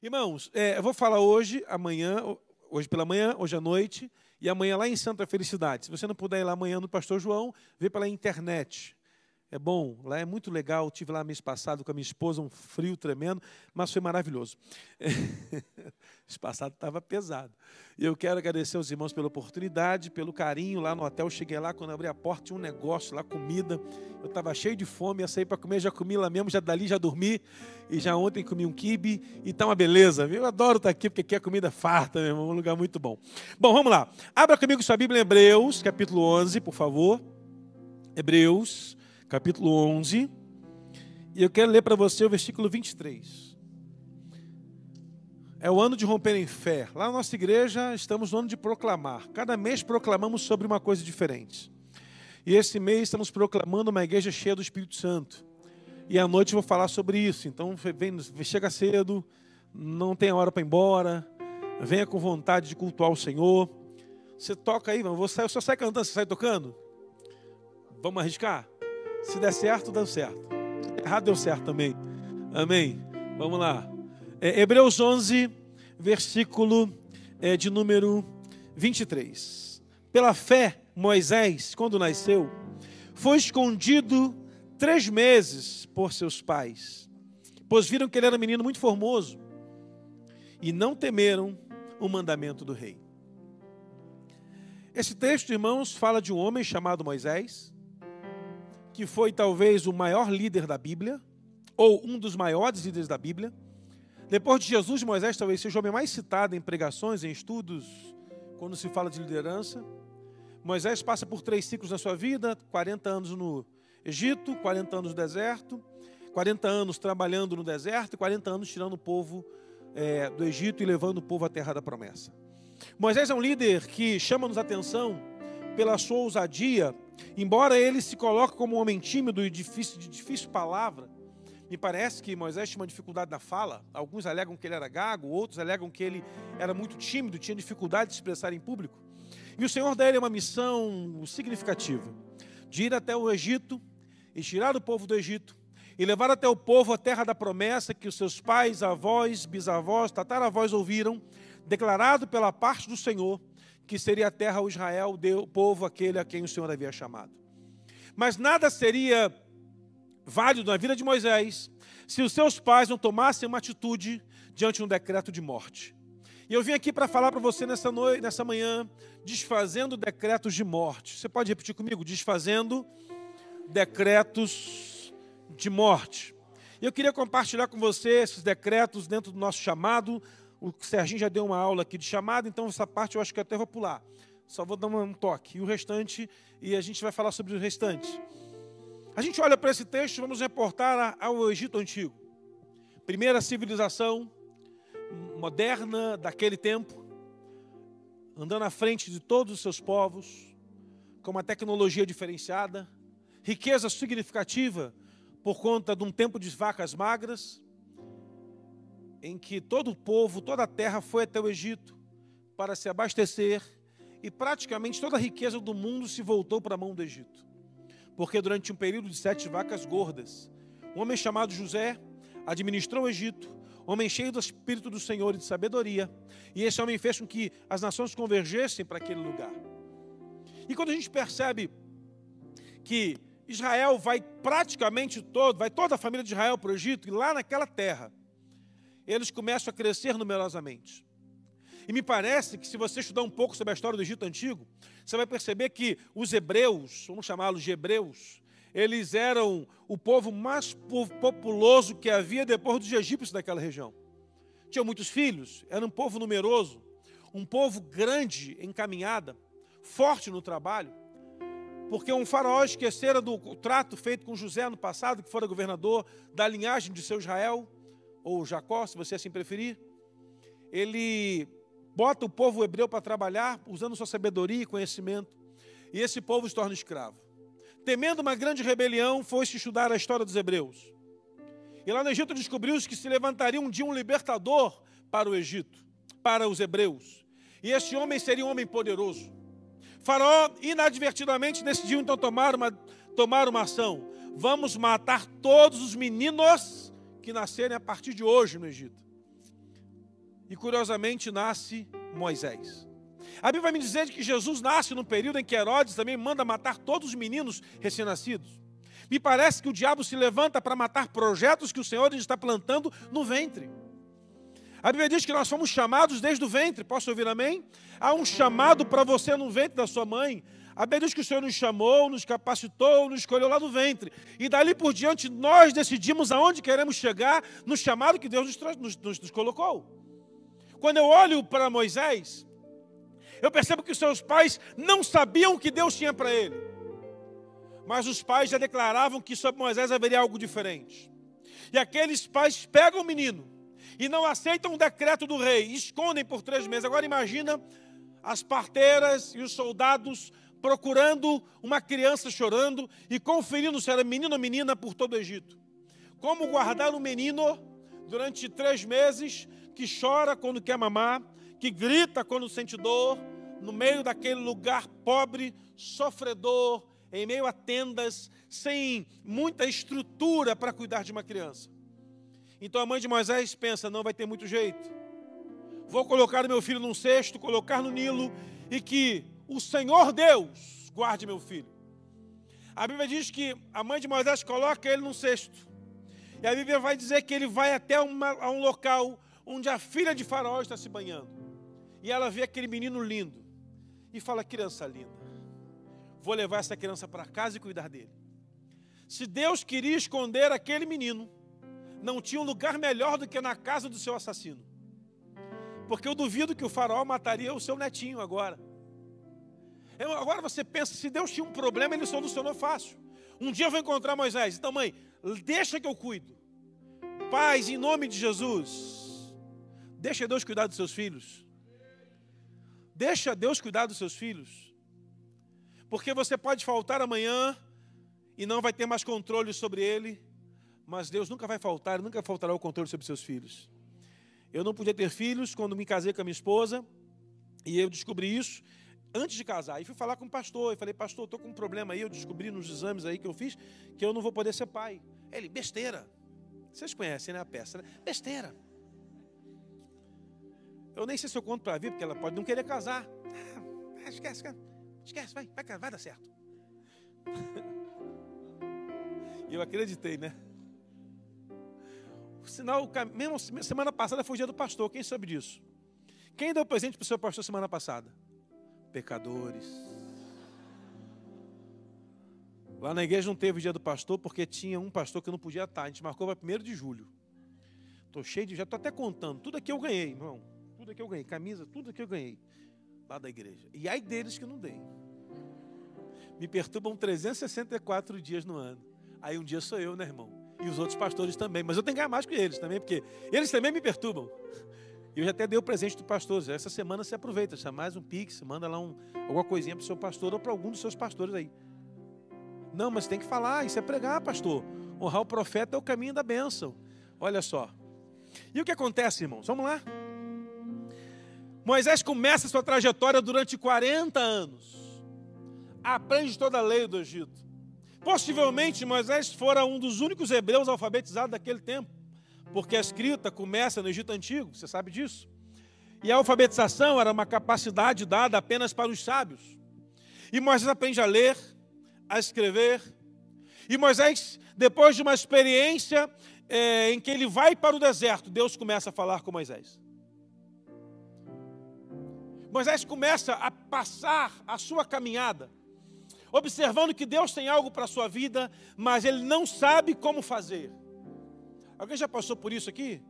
Irmãos, é, eu vou falar hoje, amanhã, hoje pela manhã, hoje à noite, e amanhã lá em Santa Felicidade. Se você não puder ir lá amanhã no Pastor João, vê pela internet. É bom, lá é muito legal. Tive lá mês passado com a minha esposa, um frio tremendo, mas foi maravilhoso. mês passado estava pesado. E eu quero agradecer aos irmãos pela oportunidade, pelo carinho lá no hotel. Cheguei lá, quando abri a porta, tinha um negócio lá, comida. Eu estava cheio de fome, ia sair para comer, já comi lá mesmo, já dali já dormi. E já ontem comi um quibe e tá uma beleza, viu? Eu adoro estar aqui, porque aqui é comida farta, meu irmão, um lugar muito bom. Bom, vamos lá. Abra comigo sua Bíblia em Hebreus, capítulo 11, por favor. Hebreus capítulo 11, e eu quero ler para você o versículo 23. É o ano de romper em fé. Lá na nossa igreja estamos no ano de proclamar. Cada mês proclamamos sobre uma coisa diferente. E esse mês estamos proclamando uma igreja cheia do Espírito Santo. E à noite vou falar sobre isso. Então vem, chega cedo, não tem hora para ir embora, venha com vontade de cultuar o Senhor. Você toca aí, você só sai cantando, você sai tocando? Vamos arriscar? Se der certo, deu certo. Errado, deu certo também. Amém. Vamos lá. É, Hebreus 11, versículo é, de número 23. Pela fé, Moisés, quando nasceu, foi escondido três meses por seus pais, pois viram que ele era um menino muito formoso e não temeram o mandamento do rei. Esse texto, irmãos, fala de um homem chamado Moisés, que foi talvez o maior líder da Bíblia, ou um dos maiores líderes da Bíblia. Depois de Jesus, Moisés talvez seja o homem mais citado em pregações, em estudos, quando se fala de liderança. Moisés passa por três ciclos na sua vida: 40 anos no Egito, 40 anos no deserto, 40 anos trabalhando no deserto e 40 anos tirando o povo é, do Egito e levando o povo à terra da promessa. Moisés é um líder que chama-nos atenção pela sua ousadia Embora ele se coloque como um homem tímido e difícil, de difícil palavra, me parece que Moisés tinha uma dificuldade na fala. Alguns alegam que ele era gago, outros alegam que ele era muito tímido, tinha dificuldade de se expressar em público. E o Senhor dá ele uma missão significativa: de ir até o Egito e tirar o povo do Egito e levar até o povo a terra da promessa que os seus pais, avós, bisavós, tataravós ouviram, declarado pela parte do Senhor, que seria a terra o Israel, o povo aquele a quem o Senhor havia chamado. Mas nada seria válido na vida de Moisés se os seus pais não tomassem uma atitude diante de um decreto de morte. E eu vim aqui para falar para você nessa noite, nessa manhã, desfazendo decretos de morte. Você pode repetir comigo? Desfazendo decretos de morte. Eu queria compartilhar com você esses decretos dentro do nosso chamado o Serginho já deu uma aula aqui de chamada, então essa parte eu acho que até vou pular. Só vou dar um toque. E o restante, e a gente vai falar sobre o restante. A gente olha para esse texto, vamos reportar ao Egito Antigo. Primeira civilização moderna daquele tempo, andando à frente de todos os seus povos, com uma tecnologia diferenciada, riqueza significativa por conta de um tempo de vacas magras, em que todo o povo, toda a terra foi até o Egito para se abastecer e praticamente toda a riqueza do mundo se voltou para a mão do Egito. Porque durante um período de sete vacas gordas, um homem chamado José administrou o Egito, homem cheio do Espírito do Senhor e de sabedoria, e esse homem fez com que as nações convergessem para aquele lugar. E quando a gente percebe que Israel vai praticamente todo, vai toda a família de Israel para o Egito, e lá naquela terra, eles começam a crescer numerosamente. E me parece que se você estudar um pouco sobre a história do Egito Antigo, você vai perceber que os hebreus, vamos chamá-los de hebreus, eles eram o povo mais populoso que havia depois dos egípcios daquela região. Tinham muitos filhos, era um povo numeroso, um povo grande em caminhada, forte no trabalho, porque um faraó esquecera do trato feito com José no passado, que fora governador da linhagem de seu Israel, ou Jacó, se você assim preferir, ele bota o povo hebreu para trabalhar, usando sua sabedoria e conhecimento, e esse povo se torna escravo. Temendo uma grande rebelião, foi-se estudar a história dos hebreus. E lá no Egito descobriu-se que se levantaria um dia um libertador para o Egito, para os hebreus. E esse homem seria um homem poderoso. Faraó, inadvertidamente, decidiu então tomar uma, tomar uma ação. Vamos matar todos os meninos que nascerem a partir de hoje no Egito. E curiosamente nasce Moisés. A Bíblia vai me dizer que Jesus nasce no período em que Herodes também manda matar todos os meninos recém-nascidos. Me parece que o diabo se levanta para matar projetos que o Senhor está plantando no ventre. A Bíblia diz que nós fomos chamados desde o ventre. Posso ouvir amém? Há um chamado para você no ventre da sua mãe. A Bíblia diz que o Senhor nos chamou, nos capacitou, nos escolheu lá no ventre. E dali por diante nós decidimos aonde queremos chegar no chamado que Deus nos, nos, nos colocou. Quando eu olho para Moisés, eu percebo que os seus pais não sabiam o que Deus tinha para ele. Mas os pais já declaravam que sobre Moisés haveria algo diferente. E aqueles pais pegam o menino e não aceitam o decreto do rei, escondem por três meses. Agora imagina as parteiras e os soldados procurando uma criança chorando e conferindo se era menino ou menina por todo o Egito. Como guardar um menino durante três meses que chora quando quer mamar, que grita quando sente dor, no meio daquele lugar pobre, sofredor, em meio a tendas, sem muita estrutura para cuidar de uma criança. Então a mãe de Moisés pensa: não vai ter muito jeito. Vou colocar meu filho num cesto, colocar no Nilo, e que o Senhor Deus guarde meu filho. A Bíblia diz que a mãe de Moisés coloca ele num cesto. E a Bíblia vai dizer que ele vai até uma, a um local onde a filha de Faraó está se banhando. E ela vê aquele menino lindo. E fala: criança linda, vou levar essa criança para casa e cuidar dele. Se Deus queria esconder aquele menino, não tinha um lugar melhor do que na casa do seu assassino. Porque eu duvido que o faraó mataria o seu netinho agora. Eu, agora você pensa, se Deus tinha um problema, ele solucionou fácil. Um dia eu vou encontrar Moisés. Então, mãe, deixa que eu cuido. Paz, em nome de Jesus. Deixa Deus cuidar dos seus filhos. Deixa Deus cuidar dos seus filhos. Porque você pode faltar amanhã e não vai ter mais controle sobre ele mas Deus nunca vai faltar, nunca faltará o controle sobre seus filhos. Eu não podia ter filhos quando me casei com a minha esposa, e eu descobri isso antes de casar. E fui falar com o pastor, e falei, pastor, estou com um problema aí, eu descobri nos exames aí que eu fiz, que eu não vou poder ser pai. Ele, besteira. Vocês conhecem, né, a peça, né? Besteira. Eu nem sei se eu conto para vir, porque ela pode não querer casar. Ah, esquece, esquece, vai, vai, vai dar certo. E eu acreditei, né? sinal, mesmo semana passada foi o dia do pastor, quem sabe disso? Quem deu presente para o seu pastor semana passada? Pecadores. Lá na igreja não teve o dia do pastor, porque tinha um pastor que não podia estar. A gente marcou para 1 de julho. Estou cheio de. Já estou até contando. Tudo aqui eu ganhei, irmão. Tudo aqui eu ganhei. Camisa, tudo aqui eu ganhei. Lá da igreja. E aí deles que não dei. Me perturbam 364 dias no ano. Aí um dia sou eu, né, irmão? E os outros pastores também. Mas eu tenho que ganhar mais que eles também, porque eles também me perturbam. Eu já até dei o presente do pastor. Essa semana você aproveita, chama mais um pix, manda lá um, alguma coisinha para o seu pastor ou para algum dos seus pastores aí. Não, mas tem que falar, isso é pregar, pastor. Honrar o profeta é o caminho da bênção. Olha só. E o que acontece, irmãos? Vamos lá. Moisés começa sua trajetória durante 40 anos. Aprende toda a lei do Egito. Possivelmente Moisés fora um dos únicos hebreus alfabetizados daquele tempo, porque a escrita começa no Egito Antigo, você sabe disso. E a alfabetização era uma capacidade dada apenas para os sábios. E Moisés aprende a ler, a escrever. E Moisés, depois de uma experiência é, em que ele vai para o deserto, Deus começa a falar com Moisés. Moisés começa a passar a sua caminhada observando que Deus tem algo para a sua vida, mas ele não sabe como fazer. Alguém já passou por isso aqui?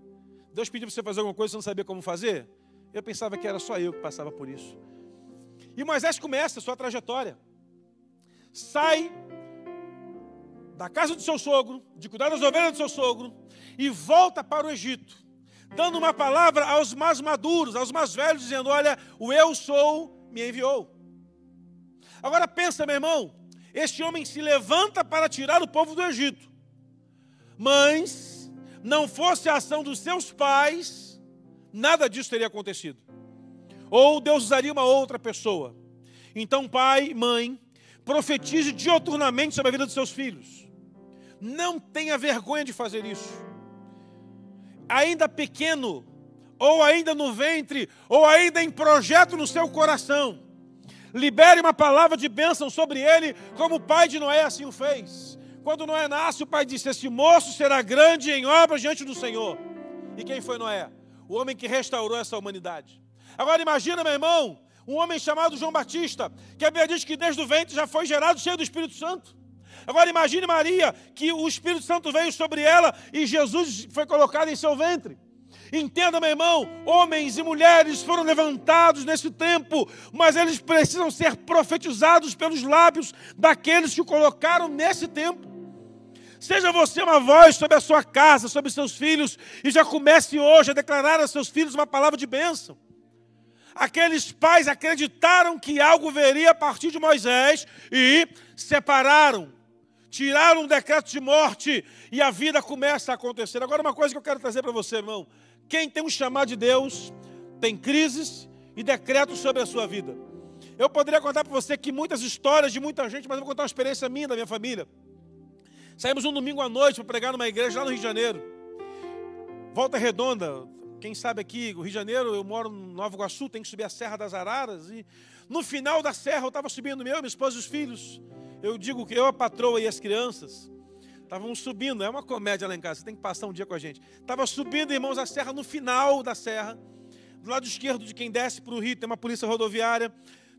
Deus pediu para você fazer alguma coisa e você não sabia como fazer? Eu pensava que era só eu que passava por isso. E Moisés começa a sua trajetória. Sai da casa do seu sogro, de cuidar das ovelhas do seu sogro, e volta para o Egito, dando uma palavra aos mais maduros, aos mais velhos, dizendo: Olha, o eu sou me enviou. Agora pensa, meu irmão, este homem se levanta para tirar o povo do Egito. Mas não fosse a ação dos seus pais, nada disso teria acontecido. Ou Deus usaria uma outra pessoa. Então, pai, mãe, profetize dioturnamente sobre a vida dos seus filhos. Não tenha vergonha de fazer isso. Ainda pequeno, ou ainda no ventre, ou ainda em projeto no seu coração. Libere uma palavra de bênção sobre ele, como o pai de Noé assim o fez. Quando Noé nasce, o pai disse: Esse moço será grande em obras diante do Senhor. E quem foi Noé? O homem que restaurou essa humanidade. Agora imagina, meu irmão, um homem chamado João Batista, que a Bíblia diz que desde o ventre já foi gerado cheio do Espírito Santo. Agora imagine Maria, que o Espírito Santo veio sobre ela e Jesus foi colocado em seu ventre. Entenda, meu irmão, homens e mulheres foram levantados nesse tempo, mas eles precisam ser profetizados pelos lábios daqueles que o colocaram nesse tempo. Seja você uma voz sobre a sua casa, sobre seus filhos, e já comece hoje a declarar a seus filhos uma palavra de bênção. Aqueles pais acreditaram que algo veria a partir de Moisés e separaram, tiraram um decreto de morte e a vida começa a acontecer. Agora, uma coisa que eu quero trazer para você, irmão: quem tem um chamado de Deus tem crises e decretos sobre a sua vida. Eu poderia contar para você que muitas histórias de muita gente, mas eu vou contar uma experiência minha, da minha família. Saímos um domingo à noite para pregar numa igreja lá no Rio de Janeiro. Volta Redonda, quem sabe aqui, o Rio de Janeiro, eu moro no Nova Iguaçu, tem que subir a Serra das Araras. E no final da serra eu estava subindo, eu, minha esposa e os filhos. Eu digo que eu, a patroa e as crianças. Estávamos subindo, é uma comédia lá em casa, você tem que passar um dia com a gente. Estava subindo, irmãos, a serra, no final da serra, do lado esquerdo de quem desce para o rio, tem uma polícia rodoviária,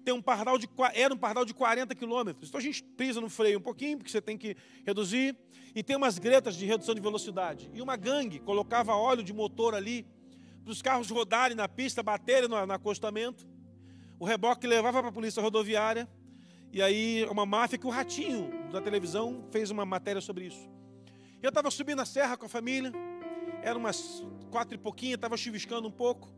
tem um pardal de, era um pardal de 40 quilômetros. Então a gente pisa no freio um pouquinho, porque você tem que reduzir, e tem umas gretas de redução de velocidade. E uma gangue colocava óleo de motor ali, para os carros rodarem na pista, baterem no, no acostamento. O reboque levava para a polícia rodoviária, e aí, uma máfia que o Ratinho, da televisão, fez uma matéria sobre isso. Eu estava subindo a serra com a família, era umas quatro e pouquinho, estava chuviscando um pouco.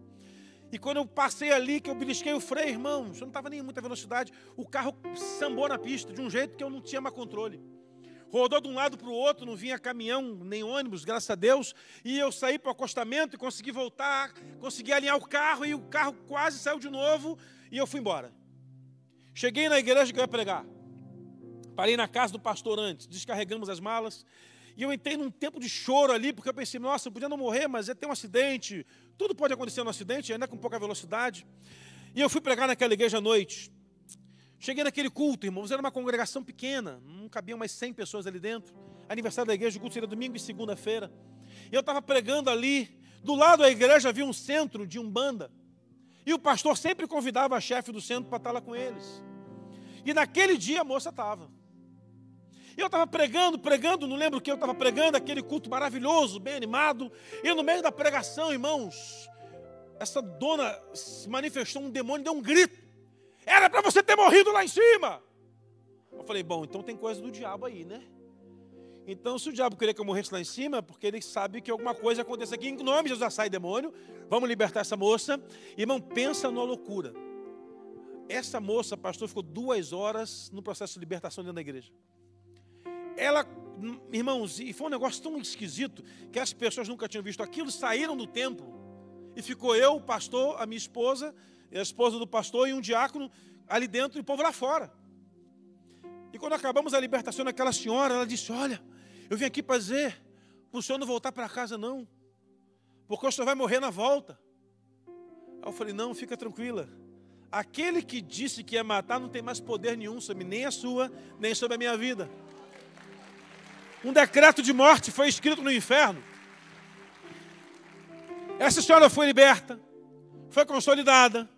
E quando eu passei ali, que eu belisquei o freio, irmão, eu não estava nem em muita velocidade, o carro sambou na pista, de um jeito que eu não tinha mais controle. Rodou de um lado para o outro, não vinha caminhão, nem ônibus, graças a Deus. E eu saí para o acostamento e consegui voltar, consegui alinhar o carro, e o carro quase saiu de novo, e eu fui embora. Cheguei na igreja que eu ia pregar. Parei na casa do pastor antes, descarregamos as malas. E eu entrei num tempo de choro ali, porque eu pensei, nossa, eu podia não morrer, mas ia ter um acidente. Tudo pode acontecer no acidente, ainda com pouca velocidade. E eu fui pregar naquela igreja à noite. Cheguei naquele culto, irmãos, era uma congregação pequena, não cabiam mais 100 pessoas ali dentro. Aniversário da igreja, o culto seria domingo e segunda-feira. E eu estava pregando ali, do lado da igreja havia um centro de umbanda. E o pastor sempre convidava a chefe do centro para estar lá com eles. E naquele dia a moça estava. Eu estava pregando, pregando, não lembro o que eu estava pregando, aquele culto maravilhoso, bem animado. E no meio da pregação, irmãos, essa dona se manifestou um demônio, deu um grito. Era para você ter morrido lá em cima. Eu falei, bom, então tem coisa do diabo aí, né? Então, se o diabo queria que eu morresse lá em cima, é porque ele sabe que alguma coisa acontece aqui, em nome de Jesus sai demônio, vamos libertar essa moça. Irmão, pensa numa loucura. Essa moça, pastor, ficou duas horas no processo de libertação dentro da igreja. Ela, irmãos, e foi um negócio tão esquisito que as pessoas nunca tinham visto aquilo, saíram do templo. E ficou eu, o pastor, a minha esposa, a esposa do pastor e um diácono ali dentro e o povo lá fora. E quando acabamos a libertação daquela senhora, ela disse: Olha, eu vim aqui para dizer para o senhor não voltar para casa, não, porque o senhor vai morrer na volta. Aí eu falei: Não, fica tranquila. Aquele que disse que ia matar não tem mais poder nenhum sobre nem a sua, nem sobre a minha vida. Um decreto de morte foi escrito no inferno. Essa senhora foi liberta, foi consolidada,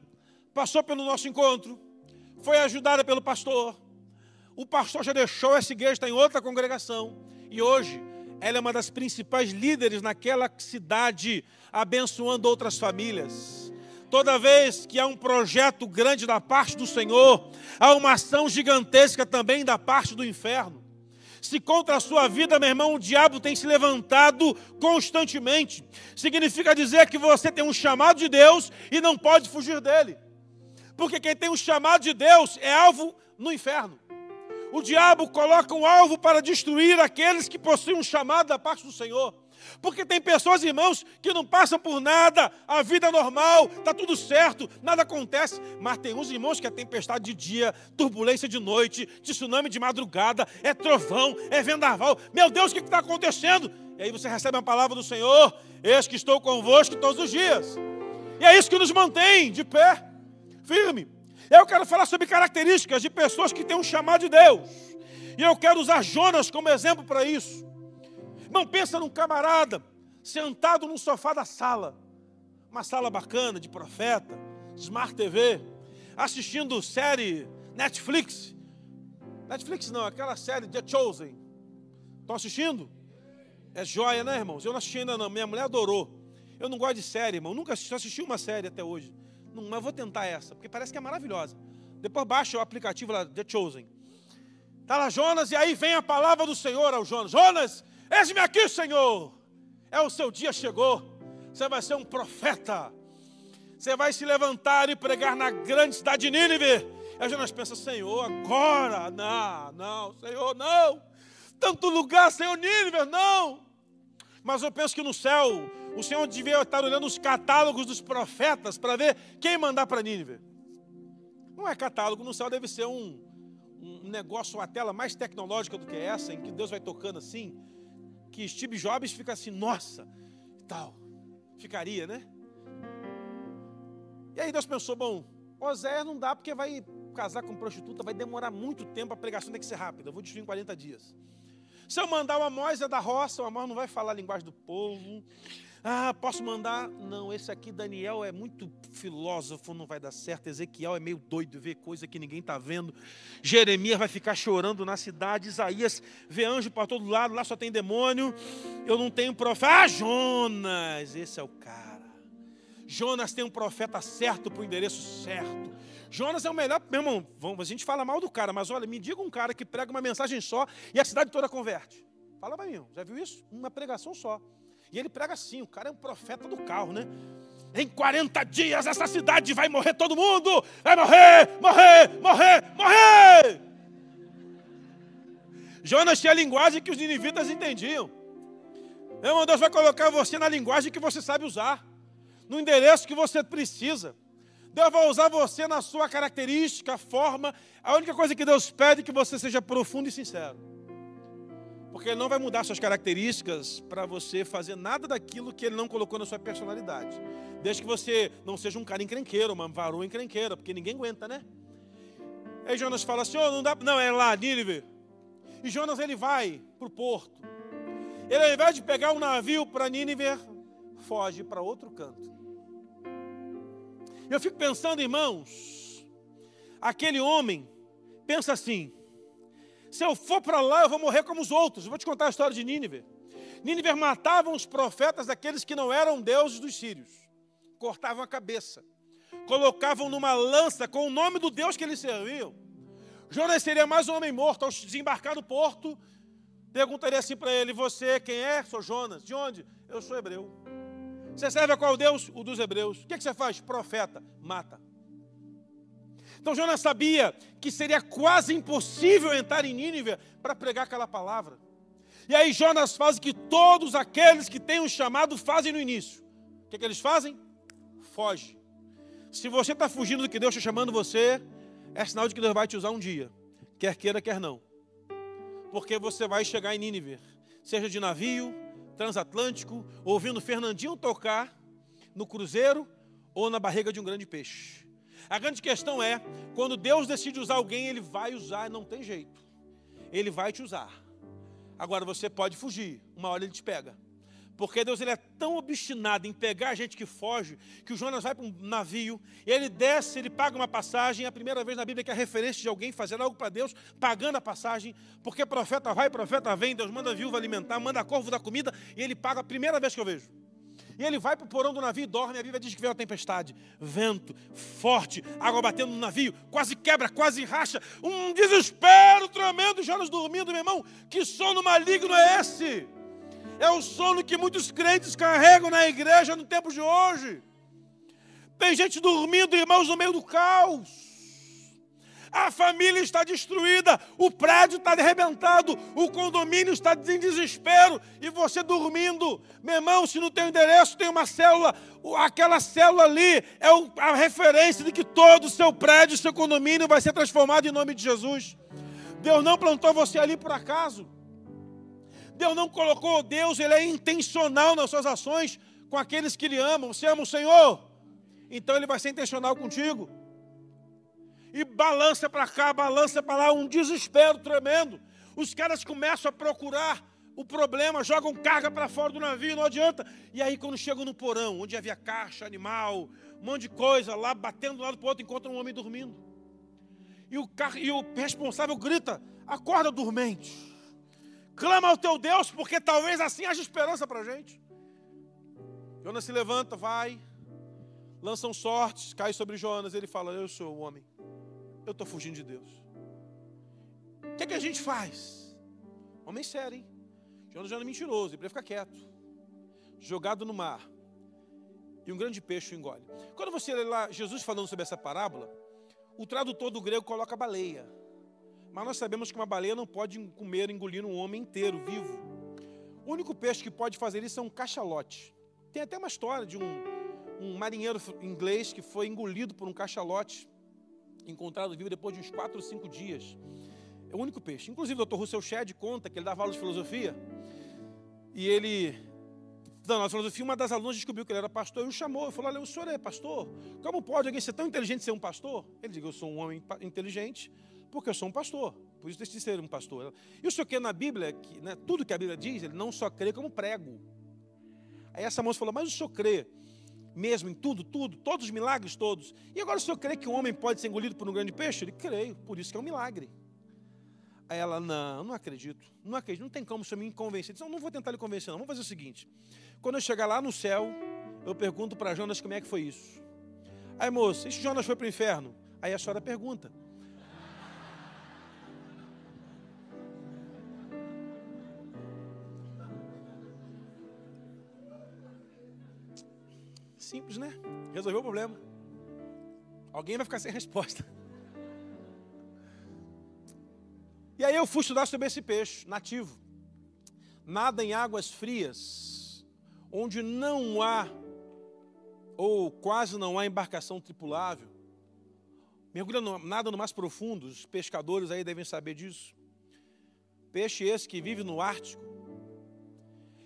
passou pelo nosso encontro, foi ajudada pelo pastor, o pastor já deixou essa igreja, em outra congregação. E hoje, ela é uma das principais líderes naquela cidade, abençoando outras famílias. Toda vez que há um projeto grande da parte do Senhor, há uma ação gigantesca também da parte do inferno. Se contra a sua vida, meu irmão, o diabo tem se levantado constantemente. Significa dizer que você tem um chamado de Deus e não pode fugir dele. Porque quem tem um chamado de Deus é alvo no inferno o diabo coloca um alvo para destruir aqueles que possuem um chamado da parte do Senhor. Porque tem pessoas, irmãos, que não passam por nada, a vida é normal, está tudo certo, nada acontece. Mas tem uns irmãos que é tempestade de dia, turbulência de noite, tsunami de madrugada, é trovão, é vendaval. Meu Deus, o que está acontecendo? E aí você recebe a palavra do Senhor: Eis que estou convosco todos os dias E é isso que nos mantém de pé, firme. Eu quero falar sobre características de pessoas que têm um chamado de Deus. E eu quero usar Jonas como exemplo para isso. Não pensa num camarada sentado num sofá da sala, uma sala bacana de profeta, Smart TV, assistindo série Netflix. Netflix não, aquela série The Chosen. Estão assistindo? É joia, né, irmãos? Eu não assisti ainda não, minha mulher adorou. Eu não gosto de série, irmão. Nunca assisti, assisti uma série até hoje. Não, mas vou tentar essa, porque parece que é maravilhosa. Depois baixa o aplicativo lá, The Chosen. Está lá Jonas, e aí vem a palavra do Senhor ao Jonas. Jonas, eis-me aqui, Senhor. É o seu dia chegou. Você vai ser um profeta. Você vai se levantar e pregar na grande cidade de Nínive. Aí Jonas pensa, Senhor, agora? Não, não, Senhor, não. Tanto lugar, Senhor, Nínive, não. Mas eu penso que no céu, o Senhor devia estar olhando os catálogos dos profetas para ver quem mandar para Nínive. Não é catálogo, no céu deve ser um, um negócio, uma tela mais tecnológica do que essa, em que Deus vai tocando assim, que Steve Jobs fica assim, nossa, tal. Ficaria, né? E aí Deus pensou, bom, Oséias não dá porque vai casar com prostituta, vai demorar muito tempo, a pregação tem que ser rápida, eu vou destruir em 40 dias. Se eu mandar o Amós é da roça, o Amós não vai falar a linguagem do povo. Ah, posso mandar? Não, esse aqui, Daniel, é muito filósofo, não vai dar certo. Ezequiel é meio doido, vê coisa que ninguém está vendo. Jeremias vai ficar chorando na cidade. Isaías vê anjo para todo lado, lá só tem demônio. Eu não tenho profeta. Ah, Jonas, esse é o cara. Jonas tem um profeta certo para o endereço certo. Jonas é o melhor. Meu irmão, a gente fala mal do cara, mas olha, me diga um cara que prega uma mensagem só e a cidade toda converte. Fala para mim, já viu isso? Uma pregação só. E ele prega assim, o cara é um profeta do carro, né? Em 40 dias essa cidade vai morrer todo mundo! Vai morrer, morrer, morrer, morrer! Jonas tinha a linguagem que os ninivitas entendiam. Meu irmão, Deus vai colocar você na linguagem que você sabe usar, no endereço que você precisa. Deus vai usar você na sua característica, forma. A única coisa que Deus pede é que você seja profundo e sincero. Porque ele não vai mudar suas características para você fazer nada daquilo que ele não colocou na sua personalidade. Desde que você não seja um cara encrenqueiro, uma varoa encrenqueira, porque ninguém aguenta, né? Aí Jonas fala assim: oh, não dá, não, é lá, Nínive. E Jonas ele vai para o porto. Ele, ao invés de pegar um navio para Nínive, foge para outro canto. Eu fico pensando, irmãos, aquele homem pensa assim: se eu for para lá, eu vou morrer como os outros. Eu vou te contar a história de Nínive. Nínive matavam os profetas daqueles que não eram deuses dos sírios. Cortavam a cabeça. Colocavam numa lança com o nome do Deus que eles serviam. Jonas seria mais um homem morto. Ao desembarcar no porto, perguntaria assim para ele: Você quem é? Sou Jonas. De onde? Eu sou hebreu. Você serve a qual Deus? O dos hebreus. O que, que você faz? Profeta. Mata. Então Jonas sabia que seria quase impossível entrar em Nínive para pregar aquela palavra. E aí Jonas faz o que todos aqueles que têm um chamado fazem no início. O que, é que eles fazem? Foge. Se você está fugindo do que Deus está chamando você, é sinal de que Deus vai te usar um dia. Quer queira, quer não. Porque você vai chegar em Nínive, seja de navio, transatlântico, ouvindo Fernandinho tocar no cruzeiro ou na barriga de um grande peixe. A grande questão é, quando Deus decide usar alguém, Ele vai usar, não tem jeito. Ele vai te usar. Agora você pode fugir, uma hora Ele te pega. Porque Deus ele é tão obstinado em pegar a gente que foge, que o Jonas vai para um navio, e ele desce, ele paga uma passagem, é a primeira vez na Bíblia que é referência de alguém fazendo algo para Deus, pagando a passagem, porque profeta vai, profeta vem, Deus manda a viúva alimentar, manda corvo dar comida, e ele paga a primeira vez que eu vejo. E ele vai para o porão do navio e dorme. A Bíblia diz que veio a tempestade, vento forte, água batendo no navio, quase quebra, quase racha. Um desespero tremendo. Jonas dormindo, meu irmão. Que sono maligno é esse? É o sono que muitos crentes carregam na igreja no tempo de hoje. Tem gente dormindo, irmãos, no meio do caos a família está destruída, o prédio está arrebentado, o condomínio está em desespero e você dormindo. Meu irmão, se no teu endereço tem uma célula, aquela célula ali é a referência de que todo o seu prédio, seu condomínio vai ser transformado em nome de Jesus. Deus não plantou você ali por acaso. Deus não colocou Deus, ele é intencional nas suas ações com aqueles que lhe amam. Você ama o Senhor? então ele vai ser intencional contigo. E balança para cá, balança para lá, um desespero tremendo. Os caras começam a procurar o problema, jogam carga para fora do navio, não adianta. E aí, quando chegam no porão, onde havia caixa, animal, um monte de coisa, lá batendo de um lado para o outro, encontram um homem dormindo. E o, e o responsável grita: Acorda, dormente. Clama ao teu Deus, porque talvez assim haja esperança para a gente. Jonas se levanta, vai, lançam sortes, cai sobre Jonas. Ele fala: Eu sou o homem, eu estou fugindo de Deus. O que, é que a gente faz? Homem sério, hein? Jonas já é mentiroso, ele para ficar quieto. Jogado no mar. E um grande peixe o engole. Quando você lê lá Jesus falando sobre essa parábola, o tradutor do grego coloca baleia. Mas nós sabemos que uma baleia não pode comer, engolir um homem inteiro, vivo. O único peixe que pode fazer isso é um cachalote. Tem até uma história de um, um marinheiro inglês que foi engolido por um cachalote, encontrado vivo depois de uns 4 ou 5 dias. É o único peixe. Inclusive, o Dr. Russell Shedd conta que ele dava aula de filosofia. E ele, aula de filosofia, uma das alunas descobriu que ele era pastor e o chamou. Falou: Olha, o senhor é pastor? Como pode alguém ser tão inteligente ser um pastor? Ele disse: Eu sou um homem inteligente porque eu sou um pastor. Por isso decidi ser um pastor. E o senhor quer na Bíblia, que, né, tudo que a Bíblia diz, ele não só crê como prego. Aí essa moça falou, mas o senhor crê mesmo em tudo, tudo, todos os milagres todos. E agora o senhor crê que um homem pode ser engolido por um grande peixe? Ele creio, por isso que é um milagre. Aí ela, não, não acredito, não acredito, não tem como o senhor me convencer. Disse, não, não vou tentar lhe convencer, não. Vamos fazer o seguinte: quando eu chegar lá no céu, eu pergunto para Jonas como é que foi isso. Aí, moça, e se Jonas foi para o inferno? Aí a senhora pergunta. Simples, né? Resolveu o problema. Alguém vai ficar sem resposta. E aí eu fui estudar sobre esse peixe nativo. Nada em águas frias, onde não há, ou quase não há embarcação tripulável. Mergulha no, nada no mais profundo, os pescadores aí devem saber disso. Peixe esse que vive no Ártico.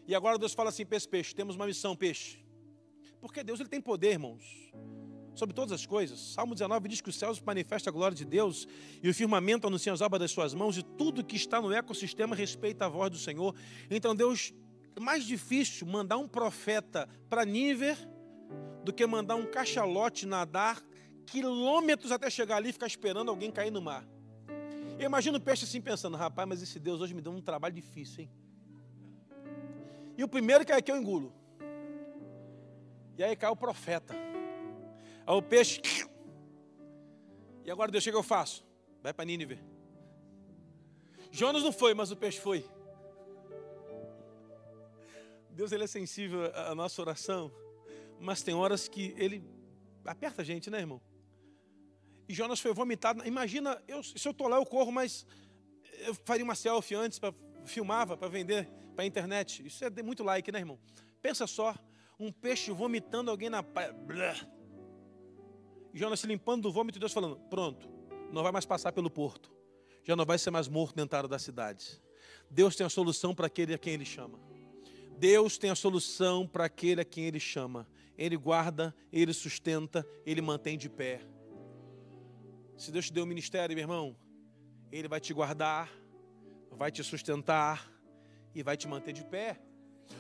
E agora Deus fala assim esse peixe: temos uma missão, peixe. Porque Deus ele tem poder, irmãos, sobre todas as coisas. Salmo 19 diz que os céus manifestam a glória de Deus e o firmamento anuncia as obras das suas mãos e tudo que está no ecossistema respeita a voz do Senhor. Então Deus, é mais difícil mandar um profeta para Níver do que mandar um cachalote nadar quilômetros até chegar ali e ficar esperando alguém cair no mar. Eu imagino o peixe assim pensando, rapaz, mas esse Deus hoje me deu um trabalho difícil, hein? E o primeiro que é que eu engulo. E aí cai o profeta. Aí o peixe. E agora Deus chega, eu faço. Vai para Nínive. Jonas não foi, mas o peixe foi. Deus ele é sensível à nossa oração, mas tem horas que ele aperta a gente, né, irmão? E Jonas foi vomitado. Imagina, eu, se eu estou lá, eu corro, mas eu faria uma selfie antes, para filmava, para vender para a internet. Isso é muito like, né, irmão? Pensa só, um peixe vomitando alguém na praia. Jonas se limpando do vômito e Deus falando: Pronto, não vai mais passar pelo porto. Já não vai ser mais morto dentro da área da cidade. Deus tem a solução para aquele a quem Ele chama. Deus tem a solução para aquele a quem Ele chama. Ele guarda, Ele sustenta, Ele mantém de pé. Se Deus te deu um ministério, meu irmão, Ele vai te guardar, vai te sustentar e vai te manter de pé.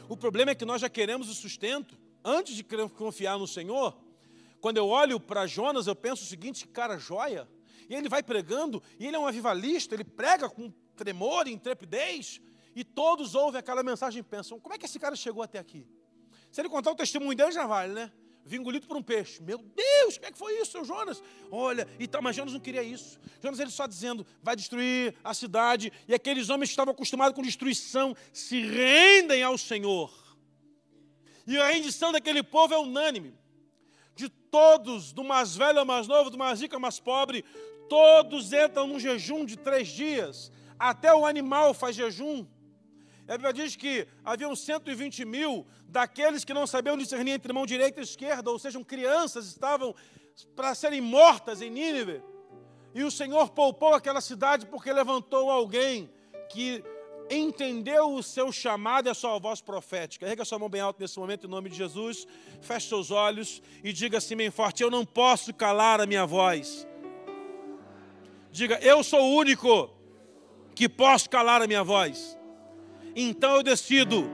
O problema é que nós já queremos o sustento antes de confiar no Senhor. Quando eu olho para Jonas, eu penso o seguinte: cara, joia. E ele vai pregando, e ele é um avivalista, ele prega com tremor e intrepidez, e todos ouvem aquela mensagem e pensam: como é que esse cara chegou até aqui? Se ele contar o testemunho dele, já vale, né? Vi engolido por um peixe. Meu Deus, como é que foi isso, seu Jonas? Olha, e tal, mas Jonas não queria isso. Jonas ele só dizendo, vai destruir a cidade. E aqueles homens que estavam acostumados com destruição se rendem ao Senhor. E a rendição daquele povo é unânime. De todos, do mais velho ao mais novo, do mais rico ao mais pobre, todos entram num jejum de três dias. Até o animal faz jejum. A Bíblia diz que haviam 120 mil daqueles que não sabiam discernir entre mão direita e esquerda, ou sejam, crianças, estavam para serem mortas em Nínive. E o Senhor poupou aquela cidade porque levantou alguém que entendeu o seu chamado e a sua voz profética. Erga sua mão bem alto nesse momento, em nome de Jesus. Feche seus olhos e diga assim bem forte: Eu não posso calar a minha voz. Diga, eu sou o único que posso calar a minha voz. Então eu decido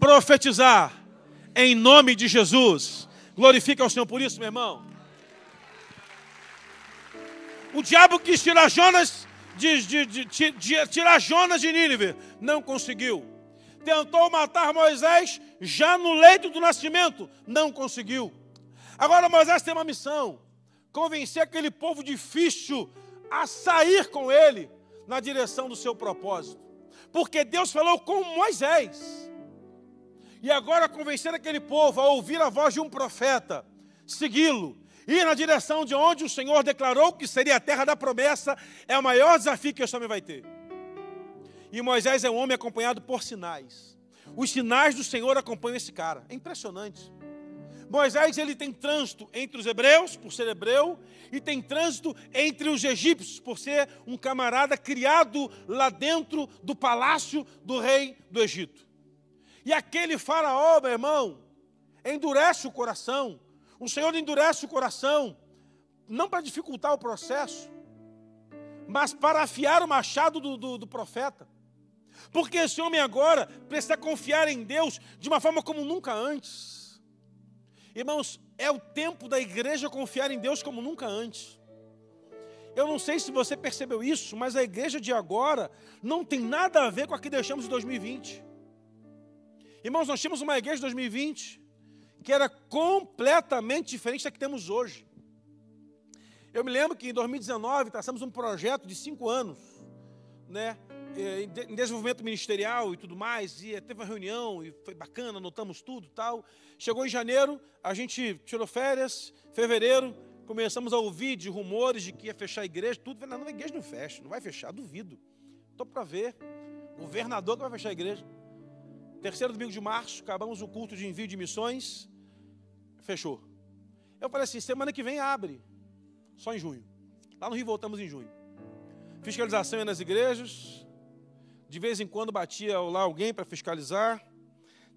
profetizar em nome de Jesus. Glorifica ao Senhor por isso, meu irmão. O diabo quis tirar Jonas de, de, de, de, tirar Jonas de Nínive, não conseguiu. Tentou matar Moisés já no leito do nascimento, não conseguiu. Agora Moisés tem uma missão: convencer aquele povo difícil a sair com ele na direção do seu propósito. Porque Deus falou com Moisés. E agora convencer aquele povo a ouvir a voz de um profeta, segui-lo, ir na direção de onde o Senhor declarou que seria a terra da promessa, é o maior desafio que esse homem vai ter. E Moisés é um homem acompanhado por sinais. Os sinais do Senhor acompanham esse cara. É impressionante. Moisés ele tem trânsito entre os hebreus, por ser hebreu, e tem trânsito entre os egípcios, por ser um camarada criado lá dentro do palácio do rei do Egito. E aquele faraó, meu irmão, endurece o coração. O Senhor endurece o coração, não para dificultar o processo, mas para afiar o machado do, do, do profeta. Porque esse homem agora precisa confiar em Deus de uma forma como nunca antes. Irmãos, é o tempo da igreja confiar em Deus como nunca antes. Eu não sei se você percebeu isso, mas a igreja de agora não tem nada a ver com a que deixamos em 2020. Irmãos, nós tínhamos uma igreja em 2020 que era completamente diferente da que temos hoje. Eu me lembro que em 2019 traçamos um projeto de cinco anos, né? É, em desenvolvimento ministerial e tudo mais, e teve uma reunião e foi bacana, anotamos tudo tal. Chegou em janeiro, a gente tirou férias, fevereiro, começamos a ouvir de rumores de que ia fechar a igreja, tudo. Não, a igreja não fecha, não vai fechar, duvido. Estou para ver. Governador que vai fechar a igreja. Terceiro domingo de março, acabamos o culto de envio de missões, fechou. Eu falei assim: semana que vem abre, só em junho. Lá no Rio voltamos em junho. Fiscalização nas igrejas, de vez em quando batia lá alguém para fiscalizar.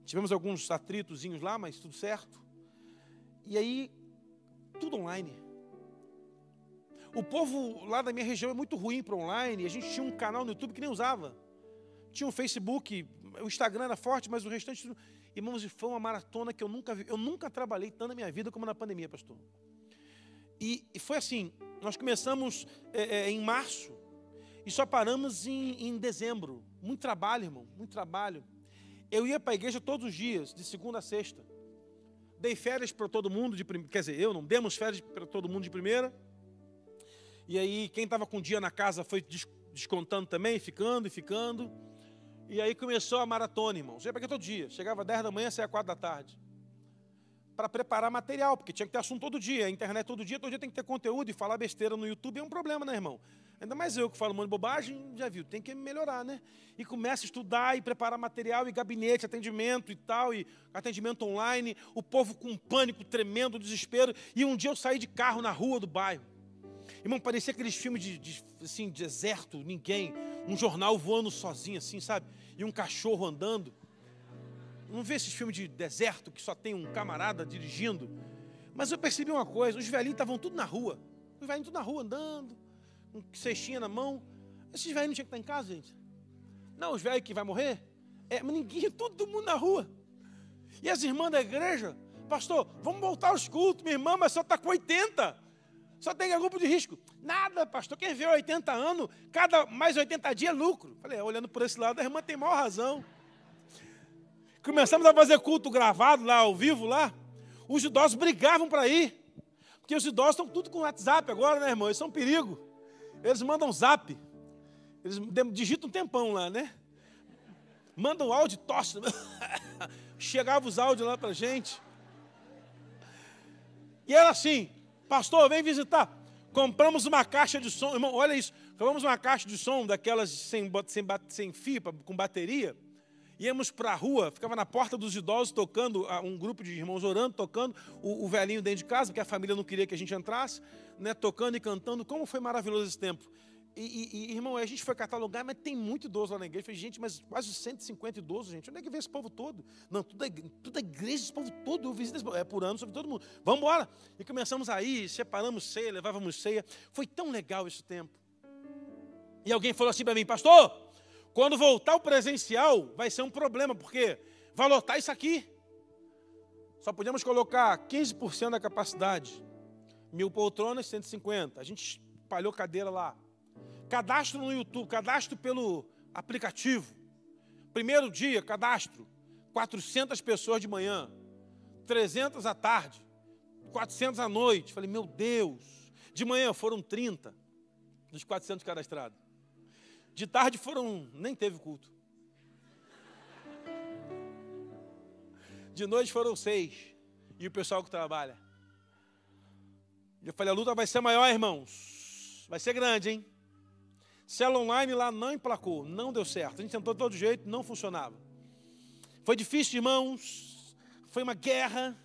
Tivemos alguns atritozinhos lá, mas tudo certo. E aí, tudo online. O povo lá da minha região é muito ruim para online. A gente tinha um canal no YouTube que nem usava. Tinha um Facebook, o Instagram era forte, mas o restante. Irmãos, foi uma maratona que eu nunca vi. Eu nunca trabalhei tanto na minha vida como na pandemia, pastor. E, e foi assim: nós começamos é, é, em março e só paramos em, em dezembro. Muito trabalho, irmão, muito trabalho. Eu ia para a igreja todos os dias, de segunda a sexta. Dei férias para todo mundo, de prim... quer dizer, eu não demos férias para todo mundo de primeira. E aí, quem estava com dia na casa foi descontando também, ficando e ficando. E aí começou a maratona, irmãos. Eu ia para todo dia. Chegava 10 da manhã, saía 4 da tarde. Para preparar material, porque tinha que ter assunto todo dia. A internet todo dia, todo dia tem que ter conteúdo. E falar besteira no YouTube é um problema, né, irmão? Ainda mais eu que falo um monte de bobagem, já viu, tem que melhorar, né? E começa a estudar e preparar material e gabinete, atendimento e tal, e atendimento online, o povo com pânico tremendo, desespero. E um dia eu saí de carro na rua do bairro. Irmão, parecia aqueles filmes de, de assim, deserto, ninguém, um jornal voando sozinho, assim, sabe? E um cachorro andando. Não vê esses filmes de deserto que só tem um camarada dirigindo. Mas eu percebi uma coisa: os velhinhos estavam tudo na rua. Os velhinhos tudo na rua andando cestinha na mão. Esses velhos não tinham que estar em casa, gente. Não, os velhos que vai morrer. É, mas ninguém, todo mundo na rua. E as irmãs da igreja, pastor, vamos voltar aos cultos, minha irmã, mas só está com 80. Só tem grupo de risco. Nada, pastor, quem vê 80 anos, cada mais 80 dias é lucro. Falei, olhando por esse lado, a irmã tem maior razão. Começamos a fazer culto gravado lá, ao vivo lá. Os idosos brigavam para ir. Porque os idosos estão tudo com WhatsApp agora, né, irmão? Isso é um perigo. Eles mandam zap. Eles digitam um tempão lá, né? Mandam áudio, tosse. Chegava os áudios lá pra gente. E era assim, pastor, vem visitar. Compramos uma caixa de som, irmão, olha isso. Compramos uma caixa de som daquelas sem, sem, sem fio, com bateria. Íamos para a rua, ficava na porta dos idosos tocando, um grupo de irmãos orando, tocando, o, o velhinho dentro de casa, porque a família não queria que a gente entrasse, né, tocando e cantando. Como foi maravilhoso esse tempo. e, e, irmão, a gente foi catalogar, mas tem muito idoso lá na igreja. Eu falei, gente, mas quase 150 idosos, gente. Onde é que vem esse povo todo? Não, tudo é igreja, esse povo todo, eu visito esse povo. É por ano sobre todo mundo. Vamos embora. E começamos aí, separamos ceia, levávamos ceia. Foi tão legal esse tempo. E alguém falou assim para mim, pastor, quando voltar o presencial, vai ser um problema, porque vai lotar isso aqui. Só podemos colocar 15% da capacidade. Mil poltronas, 150. A gente espalhou cadeira lá. Cadastro no YouTube, cadastro pelo aplicativo. Primeiro dia, cadastro. 400 pessoas de manhã, 300 à tarde, 400 à noite. Falei, meu Deus. De manhã foram 30 dos 400 cadastrados. De tarde foram, nem teve culto. De noite foram seis. E o pessoal que trabalha. Eu falei, a luta vai ser maior, irmãos. Vai ser grande, hein? Célula online lá não emplacou, não deu certo. A gente tentou de todo jeito, não funcionava. Foi difícil, irmãos. Foi uma guerra.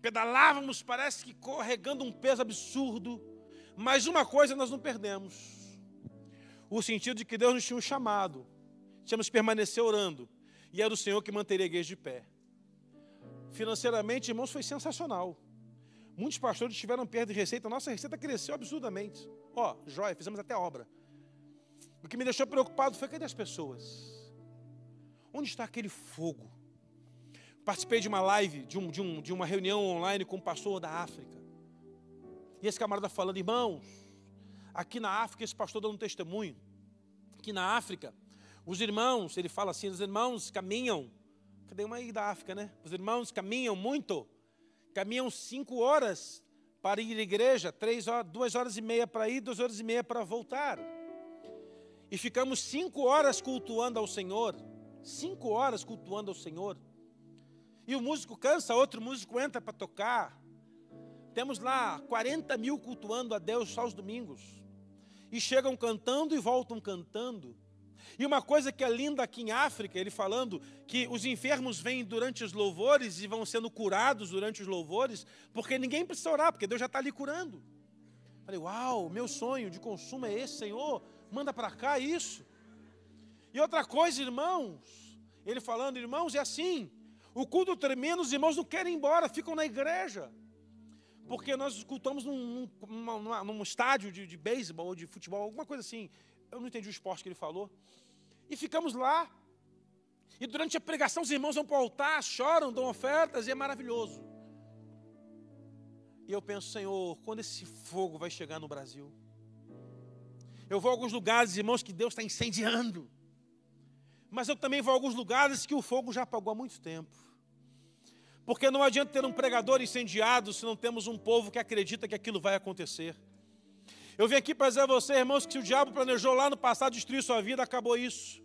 Pedalávamos, parece que carregando um peso absurdo. Mas uma coisa nós não perdemos: o sentido de que Deus nos tinha um chamado. Tínhamos que permanecer orando. E era o Senhor que manteria a igreja de pé. Financeiramente, irmãos, foi sensacional. Muitos pastores tiveram perda de receita. Nossa receita cresceu absurdamente. Ó, joia, fizemos até obra. O que me deixou preocupado foi cadê as pessoas? Onde está aquele fogo? Participei de uma live, de, um, de, um, de uma reunião online com um pastor da África. E esse camarada falando, irmãos, aqui na África, esse pastor dando um testemunho. Aqui na África, os irmãos, ele fala assim, os irmãos caminham. Cadê uma aí da África, né? Os irmãos caminham muito. Caminham cinco horas para ir à igreja, três horas, duas horas e meia para ir, duas horas e meia para voltar e ficamos cinco horas cultuando ao Senhor, cinco horas cultuando ao Senhor, e o músico cansa, outro músico entra para tocar. Temos lá 40 mil cultuando a Deus só os domingos. E chegam cantando e voltam cantando. E uma coisa que é linda aqui em África, ele falando que os enfermos vêm durante os louvores e vão sendo curados durante os louvores, porque ninguém precisa orar, porque Deus já está ali curando. Falei, uau, meu sonho de consumo é esse, Senhor manda para cá isso. E outra coisa, irmãos, ele falando, irmãos, é assim, o culto termina, os irmãos não querem ir embora, ficam na igreja. Porque nós cultamos num, num, num estádio de, de beisebol ou de futebol, alguma coisa assim. Eu não entendi o esporte que ele falou. E ficamos lá. E durante a pregação, os irmãos vão para o altar, choram, dão ofertas, e é maravilhoso. E eu penso, Senhor, quando esse fogo vai chegar no Brasil? Eu vou a alguns lugares, irmãos, que Deus está incendiando. Mas eu também vou a alguns lugares que o fogo já apagou há muito tempo. Porque não adianta ter um pregador incendiado se não temos um povo que acredita que aquilo vai acontecer. Eu vim aqui para dizer a você, irmãos, que se o diabo planejou lá no passado destruir sua vida, acabou isso.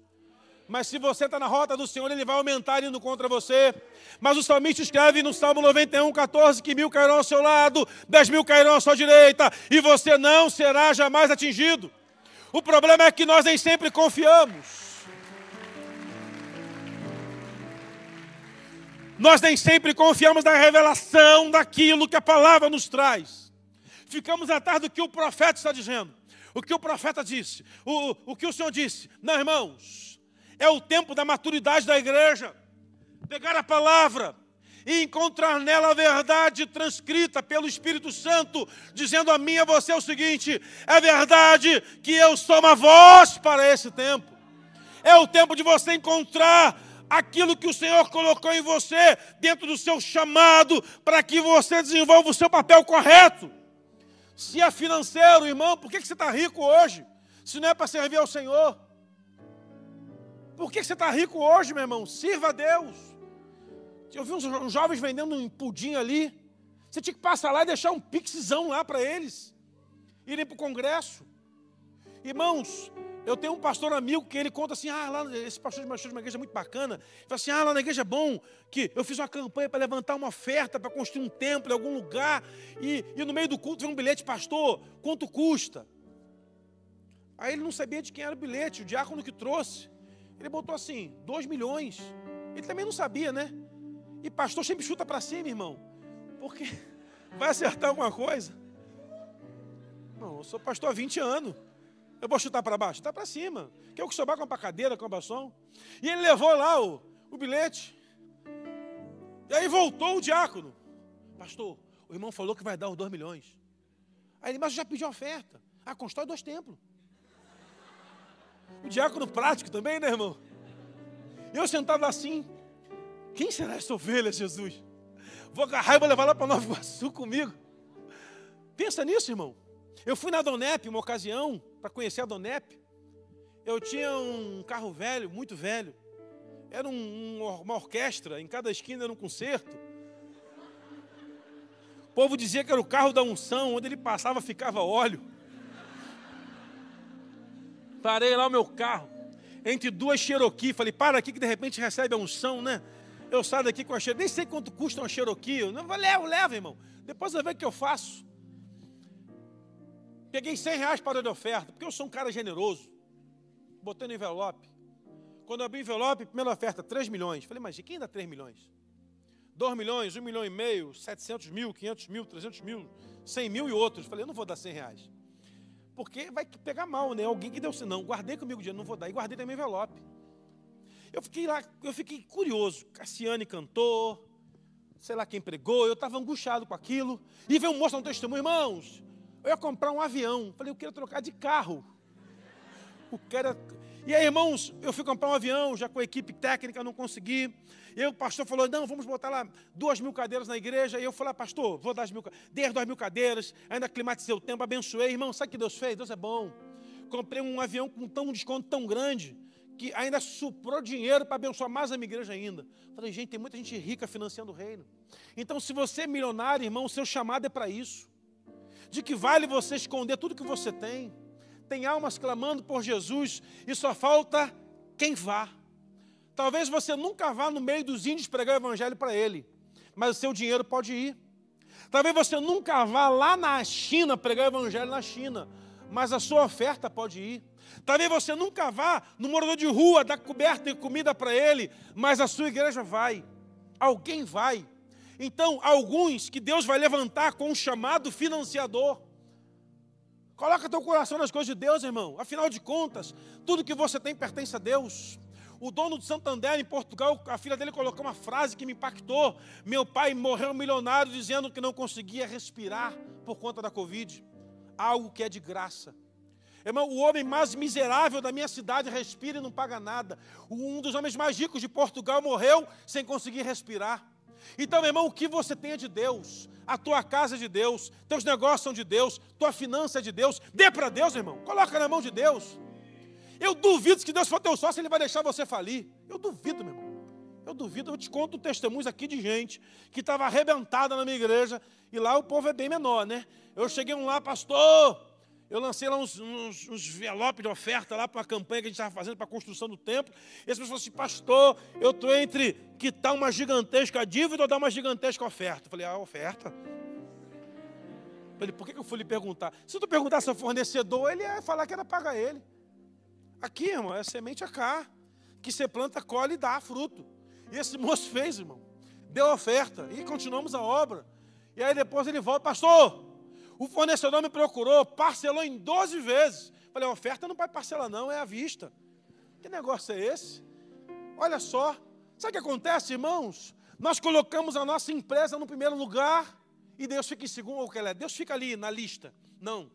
Mas se você está na rota do Senhor, Ele vai aumentar indo contra você. Mas o salmista escreve no Salmo 91, 14, que mil cairão ao seu lado, dez mil cairão à sua direita, e você não será jamais atingido. O problema é que nós nem sempre confiamos. Nós nem sempre confiamos na revelação daquilo que a palavra nos traz. Ficamos atrás do que o profeta está dizendo. O que o profeta disse. O, o que o Senhor disse. Não, irmãos. É o tempo da maturidade da igreja. Pegar a palavra e encontrar nela a verdade transcrita pelo Espírito Santo, dizendo a mim e a você o seguinte: é verdade que eu sou uma voz para esse tempo. É o tempo de você encontrar aquilo que o Senhor colocou em você, dentro do seu chamado, para que você desenvolva o seu papel correto. Se é financeiro, irmão, por que você está rico hoje? Se não é para servir ao Senhor. Por que você está rico hoje, meu irmão? Sirva a Deus. Eu vi uns, jovens vendendo um pudim ali. Você tinha que passar lá e deixar um pixzão lá para eles. Irem para o congresso. Irmãos, eu tenho um pastor amigo que ele conta assim: ah, lá, esse pastor de uma igreja é muito bacana. Fala assim: ah, lá na igreja é bom, que eu fiz uma campanha para levantar uma oferta para construir um templo em algum lugar. E, e no meio do culto vem um bilhete, pastor, quanto custa? Aí ele não sabia de quem era o bilhete, o diácono que trouxe. Ele botou assim: 2 milhões. Ele também não sabia, né? E pastor sempre chuta para cima, irmão. Porque vai acertar alguma coisa. Não, eu sou pastor há 20 anos. Eu vou chutar para baixo? Está para cima. Quer o que sobrar, compra cadeira, compra som. E ele levou lá o, o bilhete. E aí voltou o diácono. Pastor, o irmão falou que vai dar os dois milhões. Aí ele, mas já pediu oferta. Ah, constrói dois templos. O diácono prático também, né, irmão? Eu sentado assim, quem será essa ovelha, Jesus? Vou agarrar e vou levar lá para Nova Iguaçu comigo. Pensa nisso, irmão. Eu fui na Donep uma ocasião para conhecer a Donep. Eu tinha um carro velho, muito velho. Era um, uma orquestra, em cada esquina era um concerto. O povo dizia que era o carro da unção, onde ele passava ficava óleo. Parei lá o meu carro, entre duas Cherokee. Falei, para aqui que de repente recebe a unção, né? Eu saio daqui com a Cherokee. Nem sei quanto custa uma Cherokee. Eu não levo, levo, irmão. Depois eu ver o que eu faço. Peguei 100 reais para de oferta, porque eu sou um cara generoso. Botei no envelope. Quando eu abri o envelope, primeira oferta, 3 milhões. Falei, mas quem dá 3 milhões? 2 milhões, 1 milhão e meio, 700 mil, 500 mil, 300 mil, 100 mil e outros. Falei, eu não vou dar 100 reais. Porque vai pegar mal, né? Alguém que deu não. Guardei comigo o dinheiro, não vou dar. E guardei também envelope. Eu fiquei lá, eu fiquei curioso. Cassiane cantou, sei lá quem pregou, eu estava angustiado com aquilo. E veio um moço no testemunho, irmãos, eu ia comprar um avião. Falei, eu quero trocar de carro. O cara... E aí, irmãos, eu fui comprar um avião, já com a equipe técnica, não consegui. E aí o pastor falou, não, vamos botar lá duas mil cadeiras na igreja. E eu falei, ah, pastor, vou dar as mil, dei as duas mil cadeiras, ainda climatizei o tempo, abençoei. Irmão, sabe o que Deus fez? Deus é bom. Comprei um avião com tão, um desconto tão grande, que ainda suprou dinheiro para abençoar mais a minha igreja ainda. Falei, gente, tem muita gente rica financiando o reino. Então, se você é milionário, irmão, o seu chamado é para isso. De que vale você esconder tudo que você tem? Tem almas clamando por Jesus e só falta quem vá. Talvez você nunca vá no meio dos índios pregar o evangelho para ele, mas o seu dinheiro pode ir. Talvez você nunca vá lá na China pregar o evangelho na China, mas a sua oferta pode ir. Talvez você nunca vá no morador de rua dar coberta e comida para ele, mas a sua igreja vai. Alguém vai. Então, alguns que Deus vai levantar com um chamado financiador. Coloca teu coração nas coisas de Deus, irmão. Afinal de contas, tudo que você tem pertence a Deus. O dono do Santander, em Portugal, a filha dele colocou uma frase que me impactou. Meu pai morreu milionário dizendo que não conseguia respirar por conta da Covid. Algo que é de graça. Irmão, o homem mais miserável da minha cidade respira e não paga nada. Um dos homens mais ricos de Portugal morreu sem conseguir respirar. Então, meu irmão, o que você tem é de Deus. A tua casa é de Deus, teus negócios são de Deus, tua finança é de Deus. Dê para Deus, irmão. Coloca na mão de Deus. Eu duvido que Deus for teu sócio, Ele vai deixar você falir. Eu duvido, meu irmão. Eu duvido, eu te conto testemunhos aqui de gente que estava arrebentada na minha igreja, e lá o povo é bem menor, né? Eu cheguei um lá, pastor, eu lancei lá uns, uns, uns envelopes de oferta lá para uma campanha que a gente estava fazendo para a construção do templo. E as pessoas assim, pastor, eu estou entre quitar uma gigantesca dívida ou dar uma gigantesca oferta. Eu falei, ah, oferta? Eu falei, por que eu fui lhe perguntar? Se tu perguntasse ao fornecedor, ele ia falar que era pagar ele. Aqui, irmão, é semente a cá. Que você planta, colhe e dá fruto. E esse moço fez, irmão. Deu oferta. E continuamos a obra. E aí depois ele volta, pastor, o fornecedor me procurou, parcelou em 12 vezes. Falei, a oferta não vai parcelar, não, é à vista. Que negócio é esse? Olha só. Sabe o que acontece, irmãos? Nós colocamos a nossa empresa no primeiro lugar e Deus fica em segundo, ou que é? Deus fica ali na lista. Não.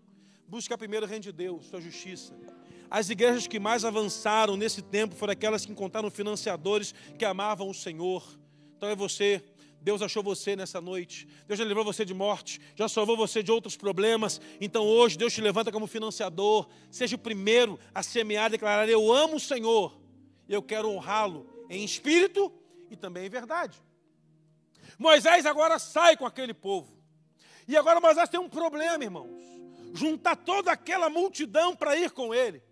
Busca primeiro o reino de Deus, sua justiça. As igrejas que mais avançaram nesse tempo foram aquelas que encontraram financiadores que amavam o Senhor. Então é você Deus achou você nessa noite. Deus já livrou você de morte, já salvou você de outros problemas. Então hoje Deus te levanta como financiador. Seja o primeiro a semear declarar: Eu amo o Senhor. Eu quero honrá-lo em espírito e também em verdade. Moisés agora sai com aquele povo. E agora Moisés tem um problema, irmãos. Juntar toda aquela multidão para ir com ele.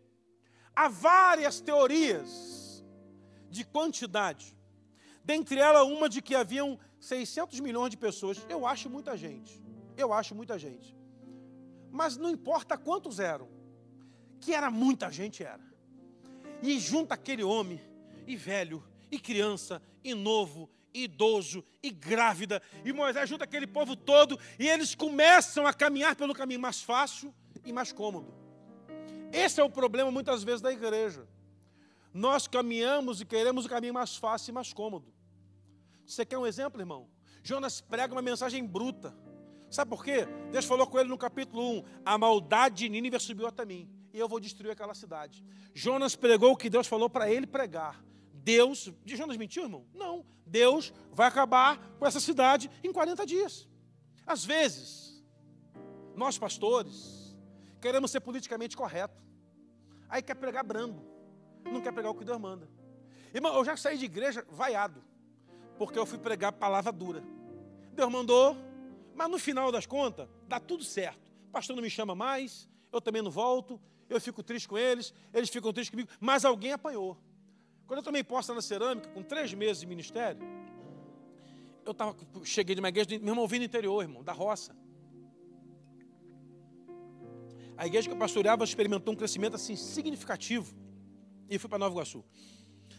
Há várias teorias de quantidade. Dentre elas, uma de que haviam 600 milhões de pessoas, eu acho muita gente. Eu acho muita gente. Mas não importa quantos eram, que era muita gente, era. E junta aquele homem, e velho, e criança, e novo, e idoso, e grávida, e Moisés junta aquele povo todo, e eles começam a caminhar pelo caminho mais fácil e mais cômodo. Esse é o problema muitas vezes da igreja. Nós caminhamos e queremos o caminho mais fácil e mais cômodo. Você quer um exemplo, irmão? Jonas prega uma mensagem bruta. Sabe por quê? Deus falou com ele no capítulo 1: A maldade de Nínive subiu até mim, e eu vou destruir aquela cidade. Jonas pregou o que Deus falou para ele pregar. Deus, de Jonas mentiu, irmão? Não. Deus vai acabar com essa cidade em 40 dias. Às vezes, nós pastores queremos ser politicamente correto. Aí quer pregar brando, não quer pregar o que Deus manda. Irmão, eu já saí de igreja vaiado, porque eu fui pregar palavra dura. Deus mandou, mas no final das contas, dá tudo certo. O pastor não me chama mais, eu também não volto, eu fico triste com eles, eles ficam tristes comigo, mas alguém apanhou. Quando eu tomei posse na cerâmica, com três meses de ministério, eu tava, cheguei de uma igreja, meu irmão, vim no interior, irmão, da roça. A igreja que eu pastoreava experimentou um crescimento assim significativo. E fui para Nova Iguaçu.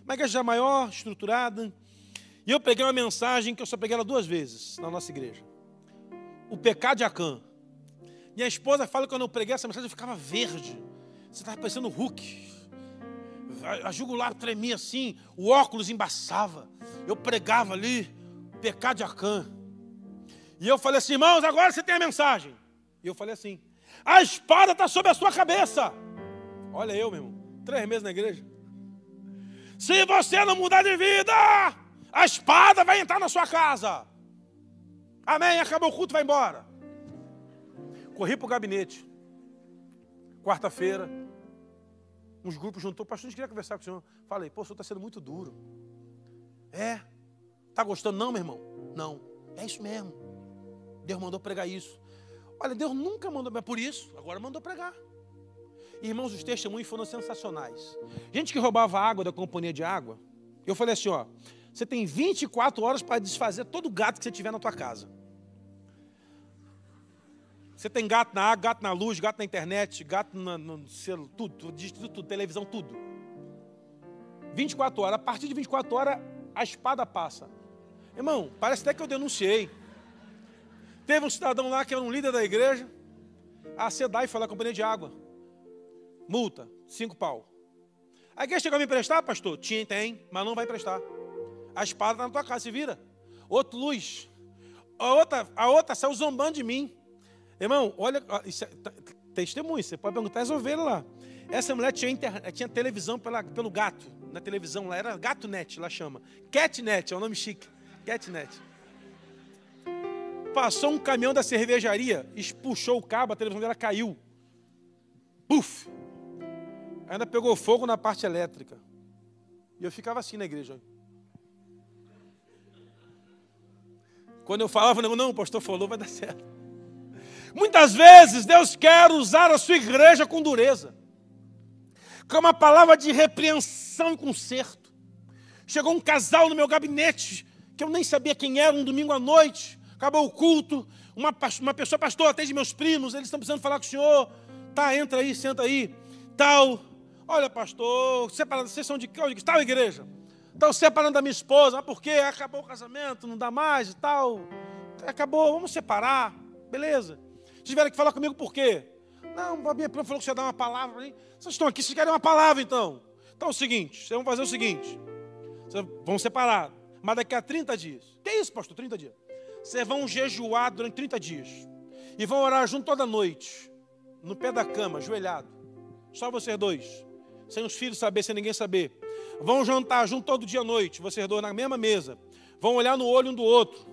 Uma igreja já maior, estruturada. E eu peguei uma mensagem que eu só peguei ela duas vezes na nossa igreja. O pecado de Acã. Minha esposa fala que quando eu preguei essa mensagem eu ficava verde. Você estava parecendo Hulk. A, a jugular tremia assim, o óculos embaçava. Eu pregava ali, pecado de Acã. E eu falei assim, irmãos, agora você tem a mensagem. E eu falei assim, a espada está sobre a sua cabeça. Olha eu, meu irmão, três meses na igreja. Se você não mudar de vida, a espada vai entrar na sua casa. Amém. Acabou o culto, vai embora. Corri para o gabinete. Quarta-feira, uns grupos juntou, pastor, a gente queria conversar com o senhor. Falei, pô, o senhor está sendo muito duro. É. Está gostando? Não, meu irmão. Não. É isso mesmo. Deus mandou pregar isso. Olha, Deus nunca mandou, mas por isso, agora mandou pregar. Irmãos, os testemunhos foram sensacionais. Gente que roubava água da companhia de água. Eu falei assim, ó, você tem 24 horas para desfazer todo gato que você tiver na tua casa. Você tem gato na água, gato na luz, gato na internet, gato no celular, tudo, tudo, tudo, televisão, tudo. 24 horas. A partir de 24 horas, a espada passa. Irmão, parece até que eu denunciei. Teve um cidadão lá que era um líder da igreja. A SEDAI foi lá, a companhia de água. Multa, cinco pau. A igreja chegou a me emprestar, pastor? Tinha, tem, mas não vai emprestar. A espada está na tua casa, se vira. Outro luz. A outra, a outra saiu zombando de mim. Irmão, olha, isso é, testemunho, você pode perguntar as ovelhas lá. Essa mulher tinha, inter, tinha televisão pela, pelo gato, na televisão lá, era gato net, lá chama. Catnet, é o um nome chique. Catnet. Passou um caminhão da cervejaria, puxou o cabo, a televisão dela caiu. Puf! Ainda pegou fogo na parte elétrica. E eu ficava assim na igreja. Quando eu falava, não, não, o pastor falou, vai dar certo. Muitas vezes Deus quer usar a sua igreja com dureza, com uma palavra de repreensão e conserto. Chegou um casal no meu gabinete, que eu nem sabia quem era, um domingo à noite, acabou o culto, uma, uma pessoa, pastor, atende meus primos, eles estão precisando falar com o senhor, tá, entra aí, senta aí, tal. Olha, pastor, separando, vocês são de que tal igreja? Estão separando da minha esposa, mas por quê? Acabou o casamento, não dá mais e tal. Acabou, vamos separar, beleza. Vocês tiveram que falar comigo por quê? Não, a minha prima falou que você ia dar uma palavra. Vocês estão aqui, vocês querem uma palavra então. Então é o seguinte, vocês vão fazer o seguinte. Vocês vão separar, mas daqui a 30 dias. Que isso, pastor? 30 dias. Vocês vão jejuar durante 30 dias. E vão orar junto toda noite. No pé da cama, ajoelhado. Só vocês dois. Sem os filhos saber, sem ninguém saber. Vão jantar junto todo dia à noite. Vocês dois na mesma mesa. Vão olhar no olho um do outro.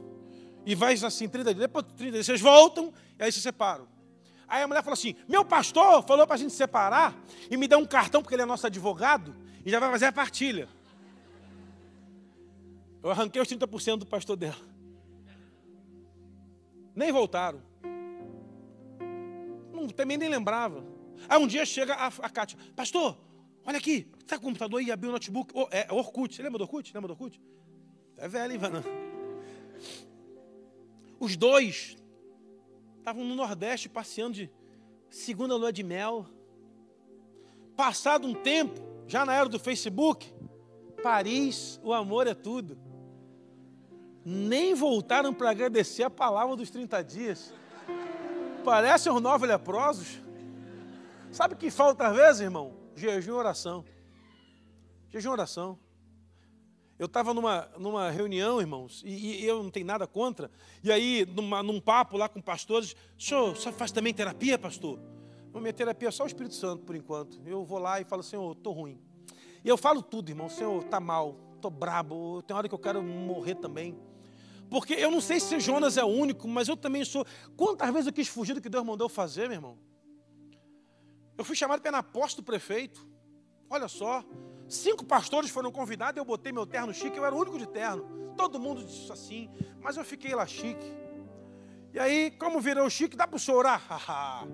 E vai assim, 30 dias. Depois de 30 dias, vocês voltam e aí se separam. Aí a mulher falou assim: Meu pastor falou para a gente separar e me deu um cartão, porque ele é nosso advogado, e já vai fazer a partilha. Eu arranquei os 30% do pastor dela. Nem voltaram. Não, também nem lembrava. Aí um dia chega a, a Kátia, pastor, olha aqui, está com o computador aí, abriu o notebook. Oh, é Orkut, você lembra do Orkut? Lembra do Orkut? É velho, hein, Vanã? Os dois estavam no Nordeste passeando de segunda lua de mel. Passado um tempo, já na era do Facebook, Paris, o amor é tudo nem voltaram para agradecer a palavra dos 30 dias. Parecem os nove leprosos. Sabe o que falta às vezes, irmão? Jejum e oração. Jejum e oração. Eu estava numa, numa reunião, irmãos, e, e, eu não tenho nada contra. E aí, numa, num papo lá com pastores, o senhor, só faz também terapia, pastor? Não, minha terapia é só o Espírito Santo, por enquanto. Eu vou lá e falo, Senhor, estou ruim. E eu falo tudo, irmão, Senhor, está mal, estou brabo, tem hora que eu quero morrer também. Porque eu não sei se Jonas é o único, mas eu também sou. Quantas vezes eu quis fugir do que Deus mandou fazer, meu irmão? Eu fui chamado pela aposta do prefeito. Olha só, cinco pastores foram convidados, eu botei meu terno chique, eu era o único de terno. Todo mundo disse assim, mas eu fiquei lá chique. E aí, como virou chique, dá para o senhor orar?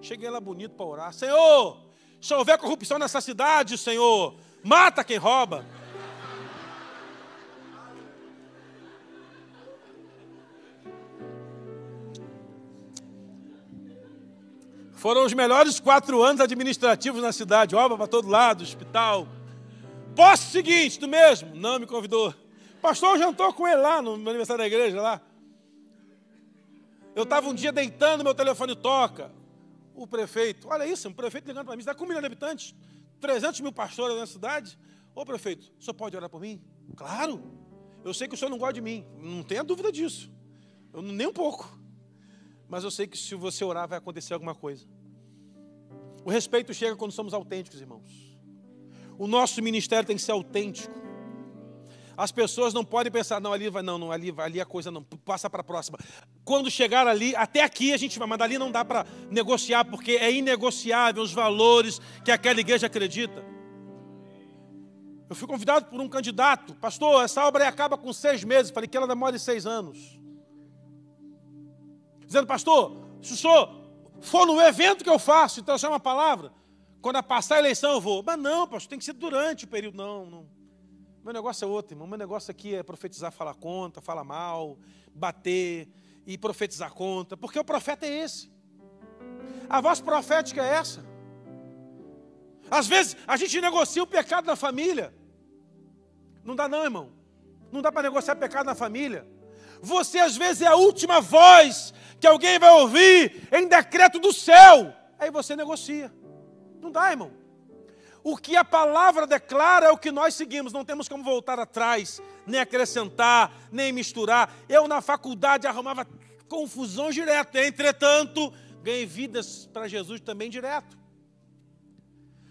Cheguei lá bonito para orar. Senhor, se houver corrupção nessa cidade, Senhor, mata quem rouba. Foram os melhores quatro anos administrativos na cidade, obra para todo lado, hospital. Posso seguinte, tu mesmo? Não me convidou. Pastor jantou com ele lá no aniversário da igreja lá. Eu estava um dia deitando, meu telefone toca. O prefeito, olha isso, um prefeito ligando para mim, está com um milhão de habitantes, 300 mil pastores na cidade. Ô prefeito, o senhor pode orar por mim? Claro. Eu sei que o senhor não gosta de mim, não tenha dúvida disso. Eu, nem um pouco mas eu sei que se você orar vai acontecer alguma coisa. O respeito chega quando somos autênticos, irmãos. O nosso ministério tem que ser autêntico. As pessoas não podem pensar, não, ali vai, não, não ali, ali a coisa não, passa para a próxima. Quando chegar ali, até aqui a gente vai, mas dali não dá para negociar, porque é inegociável os valores que aquela igreja acredita. Eu fui convidado por um candidato, pastor, essa obra acaba com seis meses. Falei que ela demora seis anos dizendo, pastor, se o senhor for no evento que eu faço então chama a palavra, quando passar a eleição eu vou. Mas não, pastor, tem que ser durante o período. Não, não. Meu negócio é outro, irmão. Meu negócio aqui é profetizar, falar contra, falar mal, bater e profetizar contra, porque o profeta é esse. A voz profética é essa. Às vezes a gente negocia o pecado na família. Não dá não, irmão. Não dá para negociar pecado na família. Você às vezes é a última voz que alguém vai ouvir em decreto do céu. Aí você negocia. Não dá, irmão. O que a palavra declara é o que nós seguimos, não temos como voltar atrás, nem acrescentar, nem misturar. Eu na faculdade arrumava confusão direto, entretanto, ganhei vidas para Jesus também direto.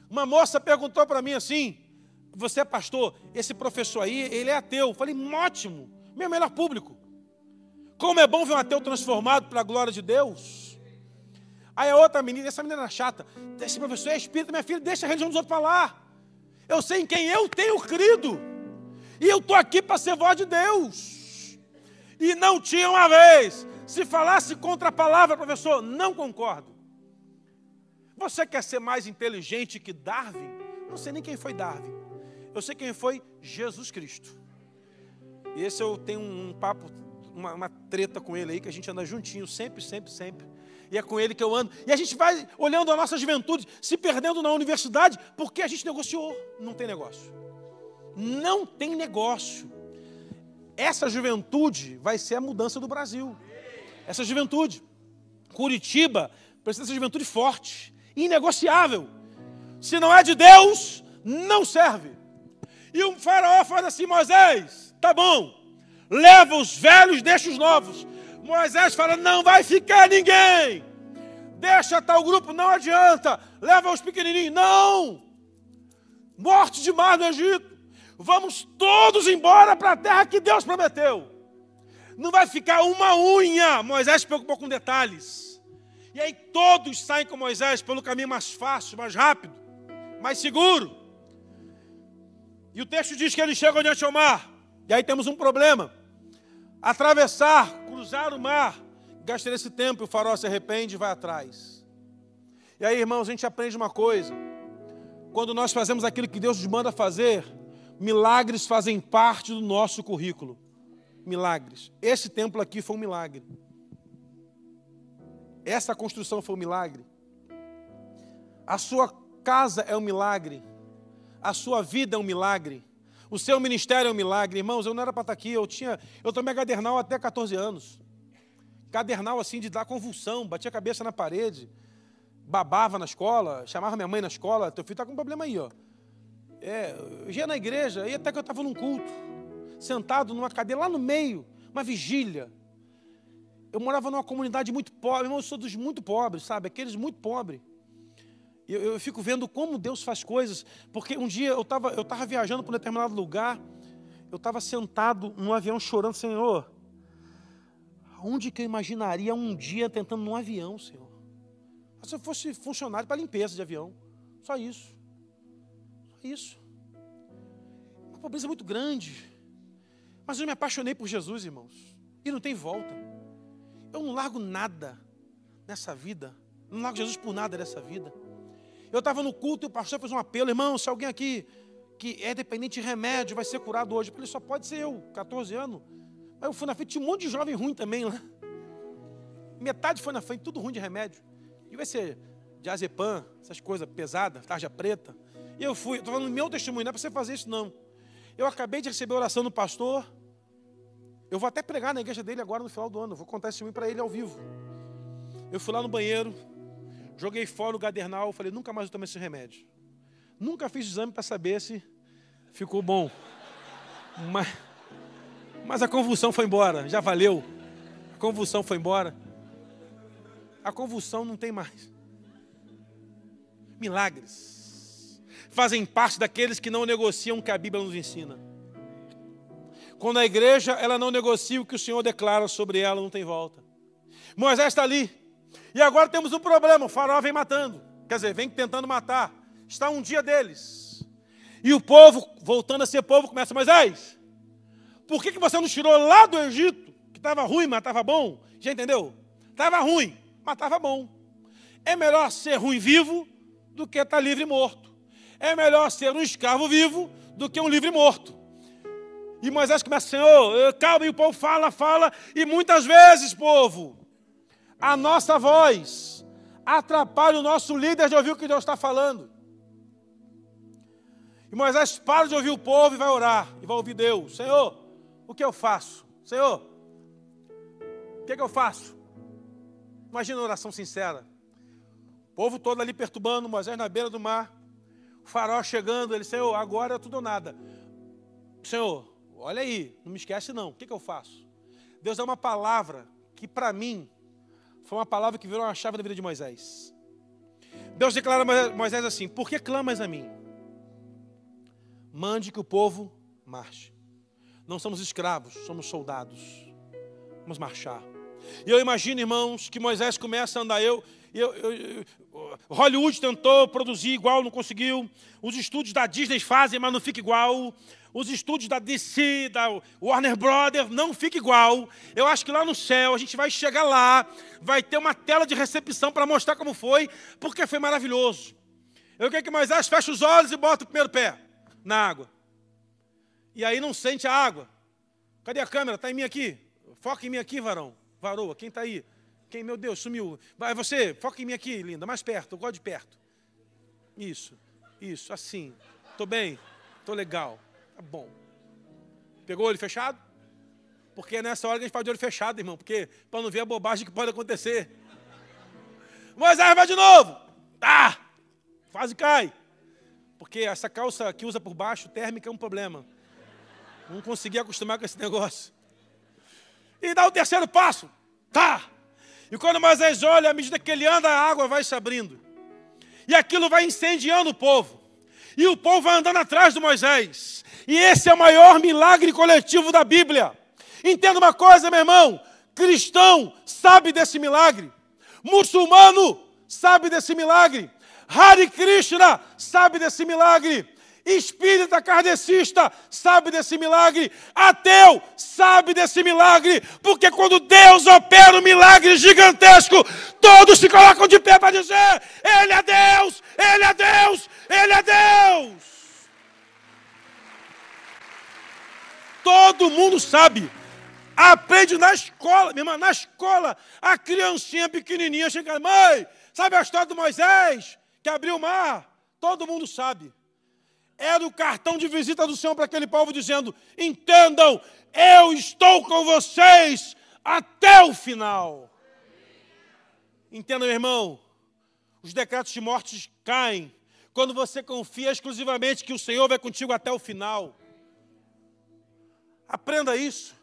Uma moça perguntou para mim assim: Você é pastor? Esse professor aí, ele é ateu. Eu falei: Ótimo, meu melhor público. Como é bom ver um ateu transformado para a glória de Deus. Aí a outra menina, essa menina era chata. Esse professor é espírita, minha filha, deixa a religião dos outros falar. Eu sei em quem eu tenho crido. E eu estou aqui para ser voz de Deus. E não tinha uma vez. Se falasse contra a palavra, professor, não concordo. Você quer ser mais inteligente que Darwin? Não sei nem quem foi Darwin. Eu sei quem foi Jesus Cristo. E esse eu tenho um papo uma, uma treta com ele aí, que a gente anda juntinho, sempre, sempre, sempre. E é com ele que eu ando. E a gente vai olhando a nossa juventude, se perdendo na universidade, porque a gente negociou. Não tem negócio. Não tem negócio. Essa juventude vai ser a mudança do Brasil. Essa juventude. Curitiba precisa ser juventude forte, inegociável. Se não é de Deus, não serve. E o faraó faz assim, Moisés, tá bom, leva os velhos, deixa os novos. Moisés fala: não vai ficar ninguém. Deixa tal grupo, não adianta. Leva os pequenininhos, não. Morte de mar no Egito. Vamos todos embora para a terra que Deus prometeu. Não vai ficar uma unha. Moisés se preocupou com detalhes. E aí todos saem com Moisés pelo caminho mais fácil, mais rápido, mais seguro. E o texto diz que eles chegam diante ao mar. E aí temos um problema atravessar, cruzar o mar, gastar esse tempo, o farol se arrepende e vai atrás. E aí, irmãos, a gente aprende uma coisa. Quando nós fazemos aquilo que Deus nos manda fazer, milagres fazem parte do nosso currículo. Milagres. Esse templo aqui foi um milagre. Essa construção foi um milagre. A sua casa é um milagre. A sua vida é um milagre. O seu ministério é um milagre. Irmãos, eu não era para estar aqui, eu tinha. Eu tomei cadernal até 14 anos. Cadernal assim de dar convulsão, batia a cabeça na parede. babava na escola, chamava minha mãe na escola, teu filho está com um problema aí, ó. É, eu ia na igreja, e até que eu estava num culto, sentado numa cadeira lá no meio, uma vigília. Eu morava numa comunidade muito pobre, irmão, eu sou dos muito pobres, sabe? Aqueles muito pobres. Eu, eu fico vendo como Deus faz coisas, porque um dia eu estava eu tava viajando para um determinado lugar, eu estava sentado num avião chorando, Senhor, onde que eu imaginaria um dia tentando num avião, Senhor? Se eu fosse funcionário para limpeza de avião, só isso. Só isso. Uma pobreza muito grande. Mas eu me apaixonei por Jesus, irmãos. E não tem volta. Eu não largo nada nessa vida. Não largo Jesus por nada nessa vida. Eu estava no culto e o pastor fez um apelo, irmão, se alguém aqui que é dependente de remédio vai ser curado hoje. Ele só pode ser eu, 14 anos. Aí eu fui na frente, tinha um monte de jovem ruim também lá. Metade foi na frente, tudo ruim de remédio. E vai ser diazepam, essas coisas pesadas, tarja preta. E eu fui, estou falando meu testemunho, não é para você fazer isso não. Eu acabei de receber a oração do pastor. Eu vou até pregar na igreja dele agora no final do ano. Vou contar esse testemunho para ele ao vivo. Eu fui lá no banheiro, joguei fora o gadernal, falei, nunca mais eu tomo esse remédio. Nunca fiz exame para saber se ficou bom. Mas, mas a convulsão foi embora, já valeu. A convulsão foi embora. A convulsão não tem mais. Milagres fazem parte daqueles que não negociam o que a Bíblia nos ensina. Quando a igreja ela não negocia o que o Senhor declara sobre ela, não tem volta. Moisés está ali. E agora temos um problema: o faraó vem matando. Quer dizer, vem tentando matar está um dia deles. E o povo, voltando a ser povo, começa, Moisés, por que, que você não tirou lá do Egito, que estava ruim, mas estava bom? Já entendeu? Estava ruim, mas estava bom. É melhor ser ruim vivo do que estar tá livre morto. É melhor ser um escravo vivo do que um livre morto. E Moisés começa, Senhor, calma, e o povo fala, fala, e muitas vezes, povo, a nossa voz atrapalha o nosso líder de ouvir o que Deus está falando. E Moisés para de ouvir o povo e vai orar. E vai ouvir Deus. Senhor, o que eu faço? Senhor, o que, é que eu faço? Imagina uma oração sincera. O povo todo ali perturbando, Moisés na beira do mar. O farol chegando, ele, Senhor, agora é tudo ou nada. Senhor, olha aí, não me esquece não. O que, é que eu faço? Deus dá uma palavra que para mim foi uma palavra que virou uma chave da vida de Moisés. Deus declara a Moisés assim: Por que clamas a mim? Mande que o povo marche. Não somos escravos, somos soldados. Vamos marchar. E eu imagino, irmãos, que Moisés começa a andar. Eu, eu, eu, Hollywood tentou produzir igual, não conseguiu. Os estúdios da Disney fazem, mas não fica igual. Os estúdios da DC, da Warner Brothers, não fica igual. Eu acho que lá no céu a gente vai chegar lá, vai ter uma tela de recepção para mostrar como foi, porque foi maravilhoso. Eu quero que Moisés feche os olhos e bota o primeiro pé na água. E aí não sente a água. Cadê a câmera? Está em mim aqui. Foca em mim aqui, varão. Varoa, quem está aí? Quem, meu Deus, sumiu. Vai você, foca em mim aqui, linda, mais perto, eu gosto de perto. Isso, isso, assim. Estou bem, estou legal. Tá bom. Pegou o olho fechado? Porque é nessa hora a gente faz de olho fechado, irmão, porque para não ver a bobagem que pode acontecer. Moisés vai de novo. Tá! Quase cai. Porque essa calça que usa por baixo, térmica, é um problema. Não consegui acostumar com esse negócio. E dá o terceiro passo. Tá! E quando Moisés olha, à medida que ele anda, a água vai se abrindo. E aquilo vai incendiando o povo. E o povo vai andando atrás de Moisés. E esse é o maior milagre coletivo da Bíblia. Entenda uma coisa, meu irmão: cristão sabe desse milagre, muçulmano sabe desse milagre, Hare Krishna sabe desse milagre. Espírita kardecista sabe desse milagre, ateu sabe desse milagre, porque quando Deus opera um milagre gigantesco, todos se colocam de pé para dizer: Ele é Deus, Ele é Deus, Ele é Deus. Todo mundo sabe, aprende na escola, minha irmã, na escola, a criancinha pequenininha chega, mãe, sabe a história do Moisés? que abriu o mar, todo mundo sabe. Era o cartão de visita do Senhor para aquele povo, dizendo: entendam, eu estou com vocês até o final. Entenda, meu irmão, Os decretos de morte caem quando você confia exclusivamente que o Senhor vai contigo até o final. Aprenda isso.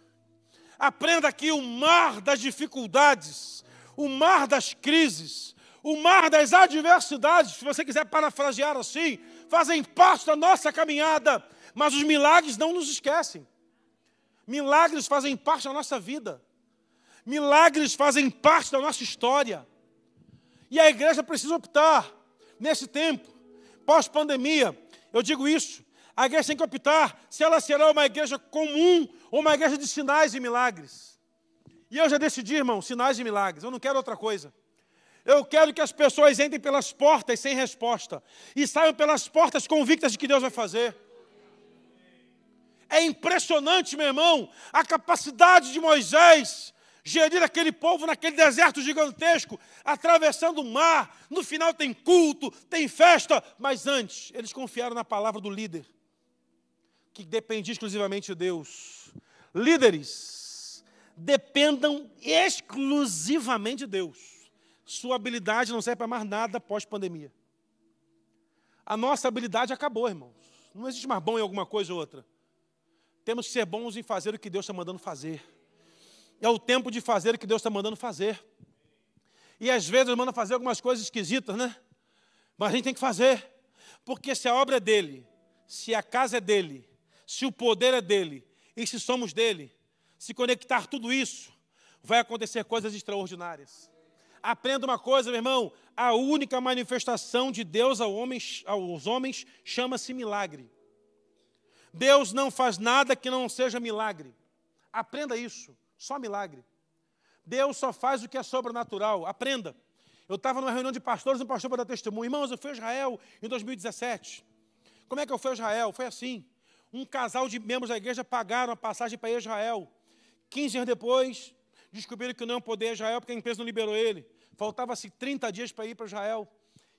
Aprenda que o mar das dificuldades, o mar das crises, o mar das adversidades, se você quiser parafrasear assim, fazem parte da nossa caminhada, mas os milagres não nos esquecem. Milagres fazem parte da nossa vida. Milagres fazem parte da nossa história. E a igreja precisa optar, nesse tempo, pós-pandemia, eu digo isso, a igreja tem que optar se ela será uma igreja comum ou uma igreja de sinais e milagres. E eu já decidi, irmão, sinais e milagres, eu não quero outra coisa. Eu quero que as pessoas entrem pelas portas sem resposta e saiam pelas portas convictas de que Deus vai fazer. É impressionante, meu irmão, a capacidade de Moisés gerir aquele povo naquele deserto gigantesco, atravessando o mar. No final tem culto, tem festa, mas antes eles confiaram na palavra do líder, que dependia exclusivamente de Deus. Líderes dependam exclusivamente de Deus sua habilidade não serve para mais nada pós-pandemia. A nossa habilidade acabou, irmãos. Não existe mais bom em alguma coisa ou outra. Temos que ser bons em fazer o que Deus está mandando fazer. É o tempo de fazer o que Deus está mandando fazer. E às vezes manda fazer algumas coisas esquisitas, né? Mas a gente tem que fazer. Porque se a obra é dele, se a casa é dele, se o poder é dele, e se somos dele, se conectar tudo isso, vai acontecer coisas extraordinárias. Aprenda uma coisa, meu irmão: a única manifestação de Deus aos homens, chama-se milagre. Deus não faz nada que não seja milagre. Aprenda isso, só milagre. Deus só faz o que é sobrenatural. Aprenda. Eu estava numa reunião de pastores, um pastor para dar testemunho. Irmãos, eu fui a Israel em 2017. Como é que eu fui a Israel? Foi assim. Um casal de membros da igreja pagaram a passagem para Israel. 15 anos depois, descobriram que não iam poder Israel porque a empresa não liberou ele. Faltava-se 30 dias para ir para Israel.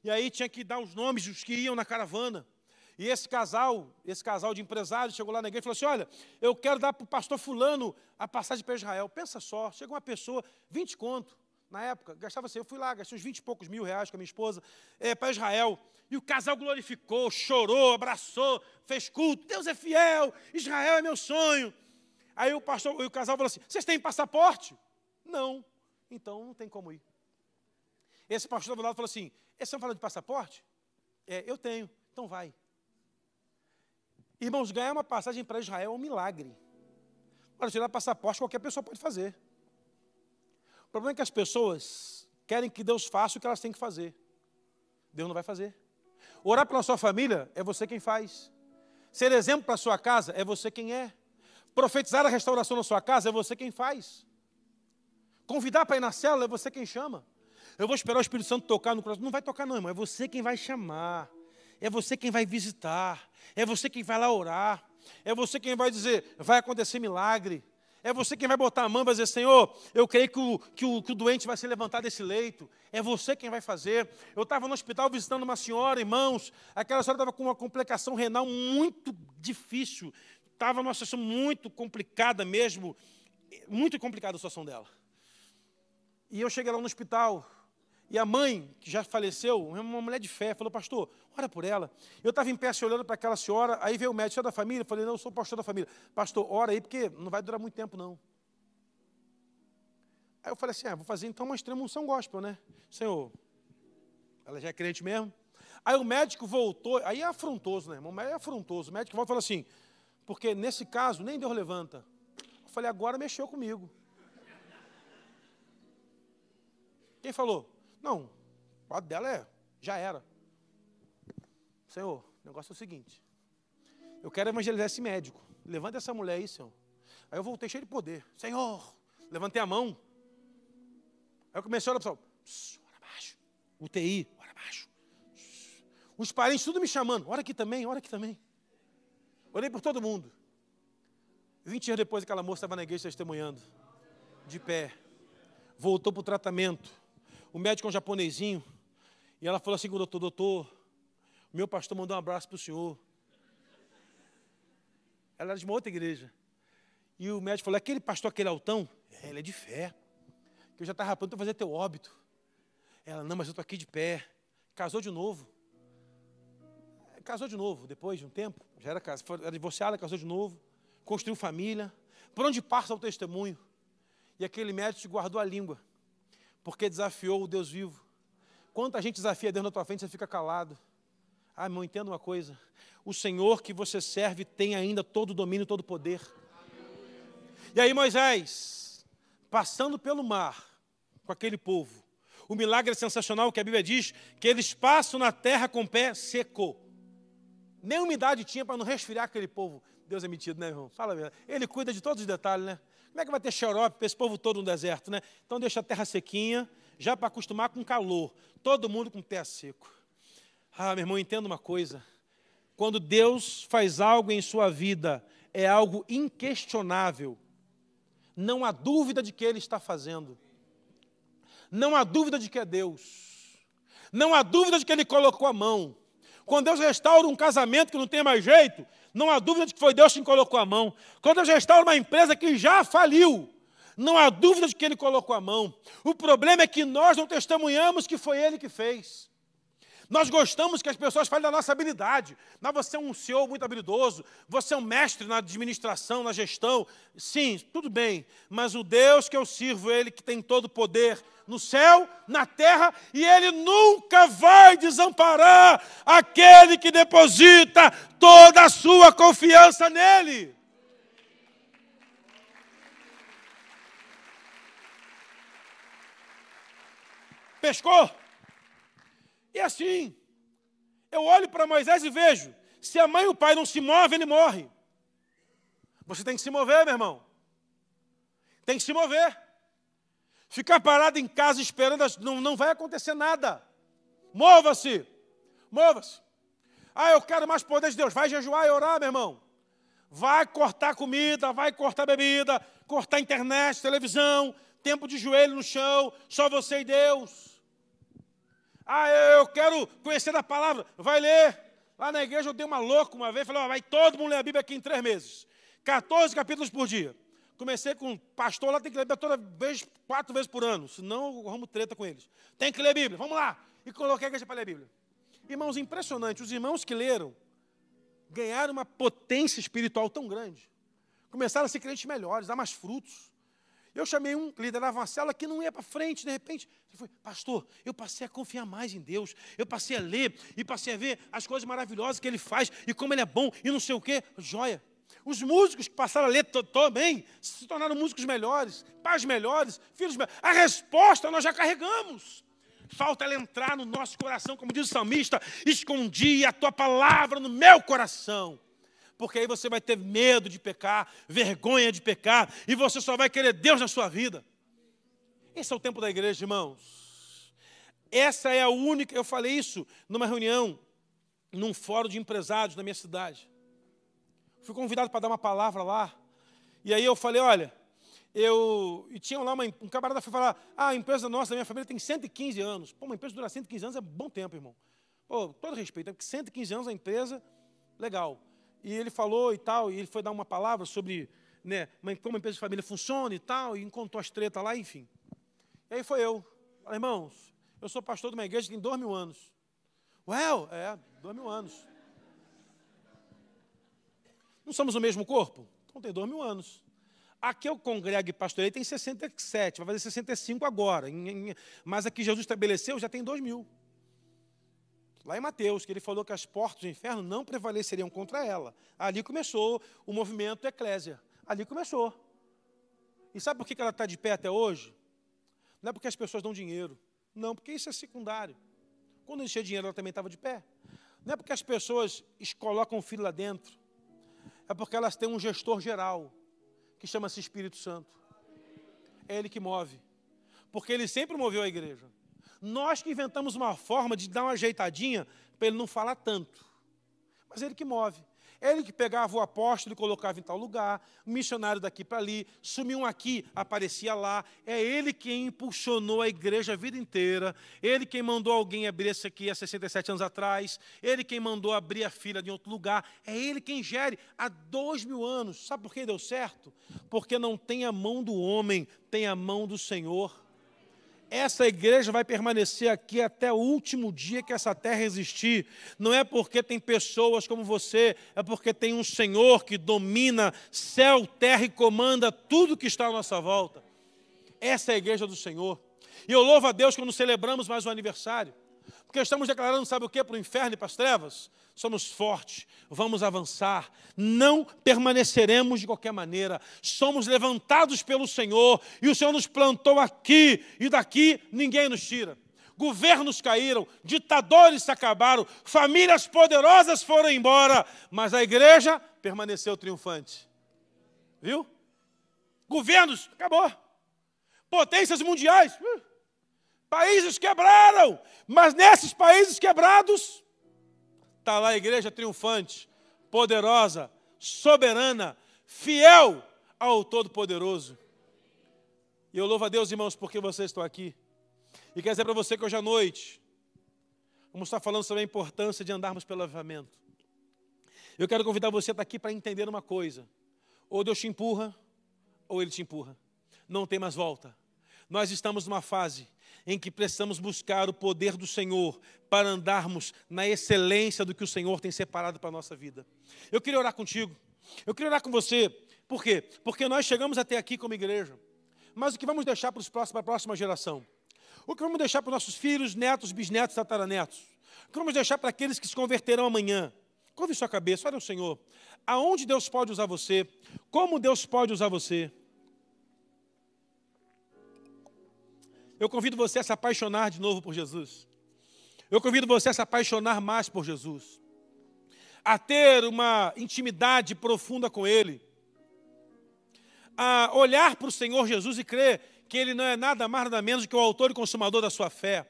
E aí tinha que dar os nomes dos que iam na caravana. E esse casal, esse casal de empresários, chegou lá na igreja e falou assim: Olha, eu quero dar para o pastor Fulano a passagem para Israel. Pensa só, chega uma pessoa, 20 conto, na época, gastava assim, eu fui lá, gastei uns 20 e poucos mil reais com a minha esposa, é, para Israel. E o casal glorificou, chorou, abraçou, fez culto. Deus é fiel, Israel é meu sonho. Aí o pastor, o casal falou assim: vocês têm passaporte? Não. Então não tem como ir. Esse pastor do lado falou assim: vocês estão falando de passaporte? É, eu tenho, então vai. Irmãos, ganhar uma passagem para Israel é um milagre. Para tirar passaporte, qualquer pessoa pode fazer. O problema é que as pessoas querem que Deus faça o que elas têm que fazer. Deus não vai fazer. Orar pela sua família é você quem faz. Ser exemplo para a sua casa é você quem é. Profetizar a restauração na sua casa é você quem faz. Convidar para ir na célula é você quem chama. Eu vou esperar o Espírito Santo tocar no coração. Não vai tocar, não, irmão. É você quem vai chamar. É você quem vai visitar. É você quem vai lá orar. É você quem vai dizer, vai acontecer milagre. É você quem vai botar a mão e vai dizer, Senhor, eu creio que o, que, o, que o doente vai se levantar desse leito. É você quem vai fazer. Eu estava no hospital visitando uma senhora, irmãos. Aquela senhora estava com uma complicação renal muito difícil estava numa situação muito complicada mesmo, muito complicada a situação dela. E eu cheguei lá no hospital, e a mãe, que já faleceu, uma mulher de fé, falou, pastor, ora por ela. Eu estava em pé se olhando para aquela senhora, aí veio o médico da família, falei, não, eu sou pastor da família. Pastor, ora aí, porque não vai durar muito tempo, não. Aí eu falei assim, ah, vou fazer então uma extrema unção gospel, né? Senhor, ela já é crente mesmo? Aí o médico voltou, aí é afrontoso, né, irmão? É afrontoso. O médico volta e fala assim, porque nesse caso nem Deus levanta. Eu falei, agora mexeu comigo. Quem falou? Não, o lado dela é, já era. Senhor, o negócio é o seguinte. Eu quero evangelizar esse médico. Levanta essa mulher aí, Senhor. Aí eu voltei cheio de poder. Senhor, levantei a mão. Aí eu comecei a olhar para o pessoal. Ora abaixo. UTI, ora abaixo. Os parentes tudo me chamando. Ora aqui também, ora aqui também. Orei por todo mundo. 20 dias depois, aquela moça estava na igreja testemunhando, de pé. Voltou para o tratamento. O médico é um japonesinho. E ela falou assim com o doutor: Doutor, meu pastor mandou um abraço para o senhor. Ela era de uma outra igreja. E o médico falou: Aquele pastor, aquele altão, é, ele é de fé. Que eu já estava pronto para fazer teu óbito. Ela: Não, mas eu estou aqui de pé. casou de novo. Casou de novo, depois de um tempo. Já era, era divorciada, casou de novo. Construiu família. Por onde passa o testemunho? E aquele médico guardou a língua. Porque desafiou o Deus vivo. Quanta gente desafia Deus na tua frente, você fica calado. Ah, irmão, entenda uma coisa. O Senhor que você serve tem ainda todo o domínio, todo o poder. E aí Moisés, passando pelo mar com aquele povo, o milagre é sensacional que a Bíblia diz que eles passam na terra com o pé seco. Nem umidade tinha para não resfriar aquele povo. Deus é metido, né, irmão? Fala mesmo. Ele cuida de todos os detalhes, né? Como é que vai ter xarope para esse povo todo no deserto, né? Então deixa a terra sequinha, já para acostumar com calor. Todo mundo com o pé seco. Ah, meu irmão, entenda uma coisa. Quando Deus faz algo em sua vida, é algo inquestionável. Não há dúvida de que Ele está fazendo. Não há dúvida de que é Deus. Não há dúvida de que Ele colocou a mão. Quando Deus restaura um casamento que não tem mais jeito, não há dúvida de que foi Deus quem colocou a mão. Quando Deus restaura uma empresa que já faliu, não há dúvida de que Ele colocou a mão. O problema é que nós não testemunhamos que foi Ele que fez. Nós gostamos que as pessoas falem da nossa habilidade. Mas você é um CEO muito habilidoso, você é um mestre na administração, na gestão. Sim, tudo bem. Mas o Deus que eu sirvo, Ele que tem todo o poder no céu, na terra, e Ele nunca vai desamparar aquele que deposita toda a sua confiança nele. Pescou? E assim, eu olho para Moisés e vejo, se a mãe e o pai não se movem, ele morre. Você tem que se mover, meu irmão. Tem que se mover. Ficar parado em casa esperando, não, não vai acontecer nada. Mova-se. Mova-se. Ah, eu quero mais poder de Deus. Vai jejuar e orar, meu irmão. Vai cortar comida, vai cortar bebida, cortar internet, televisão, tempo de joelho no chão, só você e Deus. Ah, eu quero conhecer a palavra. Vai ler. Lá na igreja eu dei uma louca uma vez. Falei, vai todo mundo ler a Bíblia aqui em três meses. 14 capítulos por dia. Comecei com pastor lá, tem que ler Bíblia toda vez, quatro vezes por ano. Senão eu arrumo treta com eles. Tem que ler a Bíblia. Vamos lá. E coloquei a igreja para ler a Bíblia. Irmãos, impressionante. Os irmãos que leram ganharam uma potência espiritual tão grande. Começaram a ser crentes melhores, dar mais frutos. Eu chamei um que liderava uma célula que não ia para frente, de repente, ele foi, pastor, eu passei a confiar mais em Deus, eu passei a ler e passei a ver as coisas maravilhosas que ele faz e como ele é bom e não sei o quê, joia. Os músicos que passaram a ler também se tornaram músicos melhores, pais melhores, filhos melhores. A resposta nós já carregamos. Falta ela entrar no nosso coração, como diz o salmista: escondi a tua palavra no meu coração porque aí você vai ter medo de pecar, vergonha de pecar, e você só vai querer Deus na sua vida. Esse é o tempo da igreja, irmãos. Essa é a única, eu falei isso numa reunião, num fórum de empresários na minha cidade. Fui convidado para dar uma palavra lá, e aí eu falei, olha, eu. E tinha lá uma, um camarada foi falar: ah, a empresa nossa, da minha família, tem 115 anos. Pô, uma empresa dura 115 anos é bom tempo, irmão. Pô, todo respeito, é porque 115 anos a empresa, legal e ele falou e tal, e ele foi dar uma palavra sobre né, como a empresa de família funciona e tal, e encontrou as tretas lá, enfim. E aí foi eu. Falei, irmãos, eu sou pastor de uma igreja que tem dois mil anos. Well, é, dois mil anos. Não somos o mesmo corpo? Então tem dois mil anos. Aqui eu congrego e pastorei tem 67, vai fazer 65 agora. Mas aqui Jesus estabeleceu já tem dois mil. Lá em Mateus, que ele falou que as portas do inferno não prevaleceriam contra ela. Ali começou o movimento Eclésia. Ali começou. E sabe por que ela está de pé até hoje? Não é porque as pessoas dão dinheiro. Não, porque isso é secundário. Quando tinha dinheiro, ela também estava de pé. Não é porque as pessoas colocam o filho lá dentro. É porque elas têm um gestor geral, que chama-se Espírito Santo. É ele que move. Porque ele sempre moveu a igreja. Nós que inventamos uma forma de dar uma ajeitadinha para ele não falar tanto. Mas ele que move. Ele que pegava o apóstolo e colocava em tal lugar, o missionário daqui para ali, sumiu um aqui, aparecia lá. É ele quem impulsionou a igreja a vida inteira. Ele quem mandou alguém abrir esse aqui há 67 anos atrás. Ele quem mandou abrir a fila de outro lugar. É ele quem gere há dois mil anos. Sabe por que deu certo? Porque não tem a mão do homem, tem a mão do Senhor. Essa igreja vai permanecer aqui até o último dia que essa terra existir. Não é porque tem pessoas como você, é porque tem um Senhor que domina céu, terra e comanda tudo que está à nossa volta. Essa é a igreja do Senhor. E eu louvo a Deus quando celebramos mais um aniversário. Porque estamos declarando, sabe o que, para o inferno e para as trevas? Somos fortes, vamos avançar, não permaneceremos de qualquer maneira, somos levantados pelo Senhor, e o Senhor nos plantou aqui, e daqui ninguém nos tira. Governos caíram, ditadores se acabaram, famílias poderosas foram embora, mas a igreja permaneceu triunfante. Viu? Governos, acabou. Potências mundiais, uh, países quebraram, mas nesses países quebrados, está lá a igreja triunfante, poderosa, soberana, fiel ao Todo-Poderoso. E eu louvo a Deus, irmãos, porque vocês estão aqui. E quero dizer para você que hoje à noite, vamos estar falando sobre a importância de andarmos pelo avivamento. Eu quero convidar você a estar aqui para entender uma coisa: ou Deus te empurra, ou Ele te empurra. Não tem mais volta. Nós estamos numa fase em que precisamos buscar o poder do Senhor para andarmos na excelência do que o Senhor tem separado para a nossa vida. Eu queria orar contigo, eu queria orar com você, por quê? Porque nós chegamos até aqui como igreja, mas o que vamos deixar para, os próximos, para a próxima geração? O que vamos deixar para os nossos filhos, netos, bisnetos, tataranetos? O que vamos deixar para aqueles que se converterão amanhã? Curve sua cabeça, olha o Senhor. Aonde Deus pode usar você? Como Deus pode usar você? Eu convido você a se apaixonar de novo por Jesus. Eu convido você a se apaixonar mais por Jesus. A ter uma intimidade profunda com Ele. A olhar para o Senhor Jesus e crer que Ele não é nada mais, nada menos do que o autor e consumador da sua fé.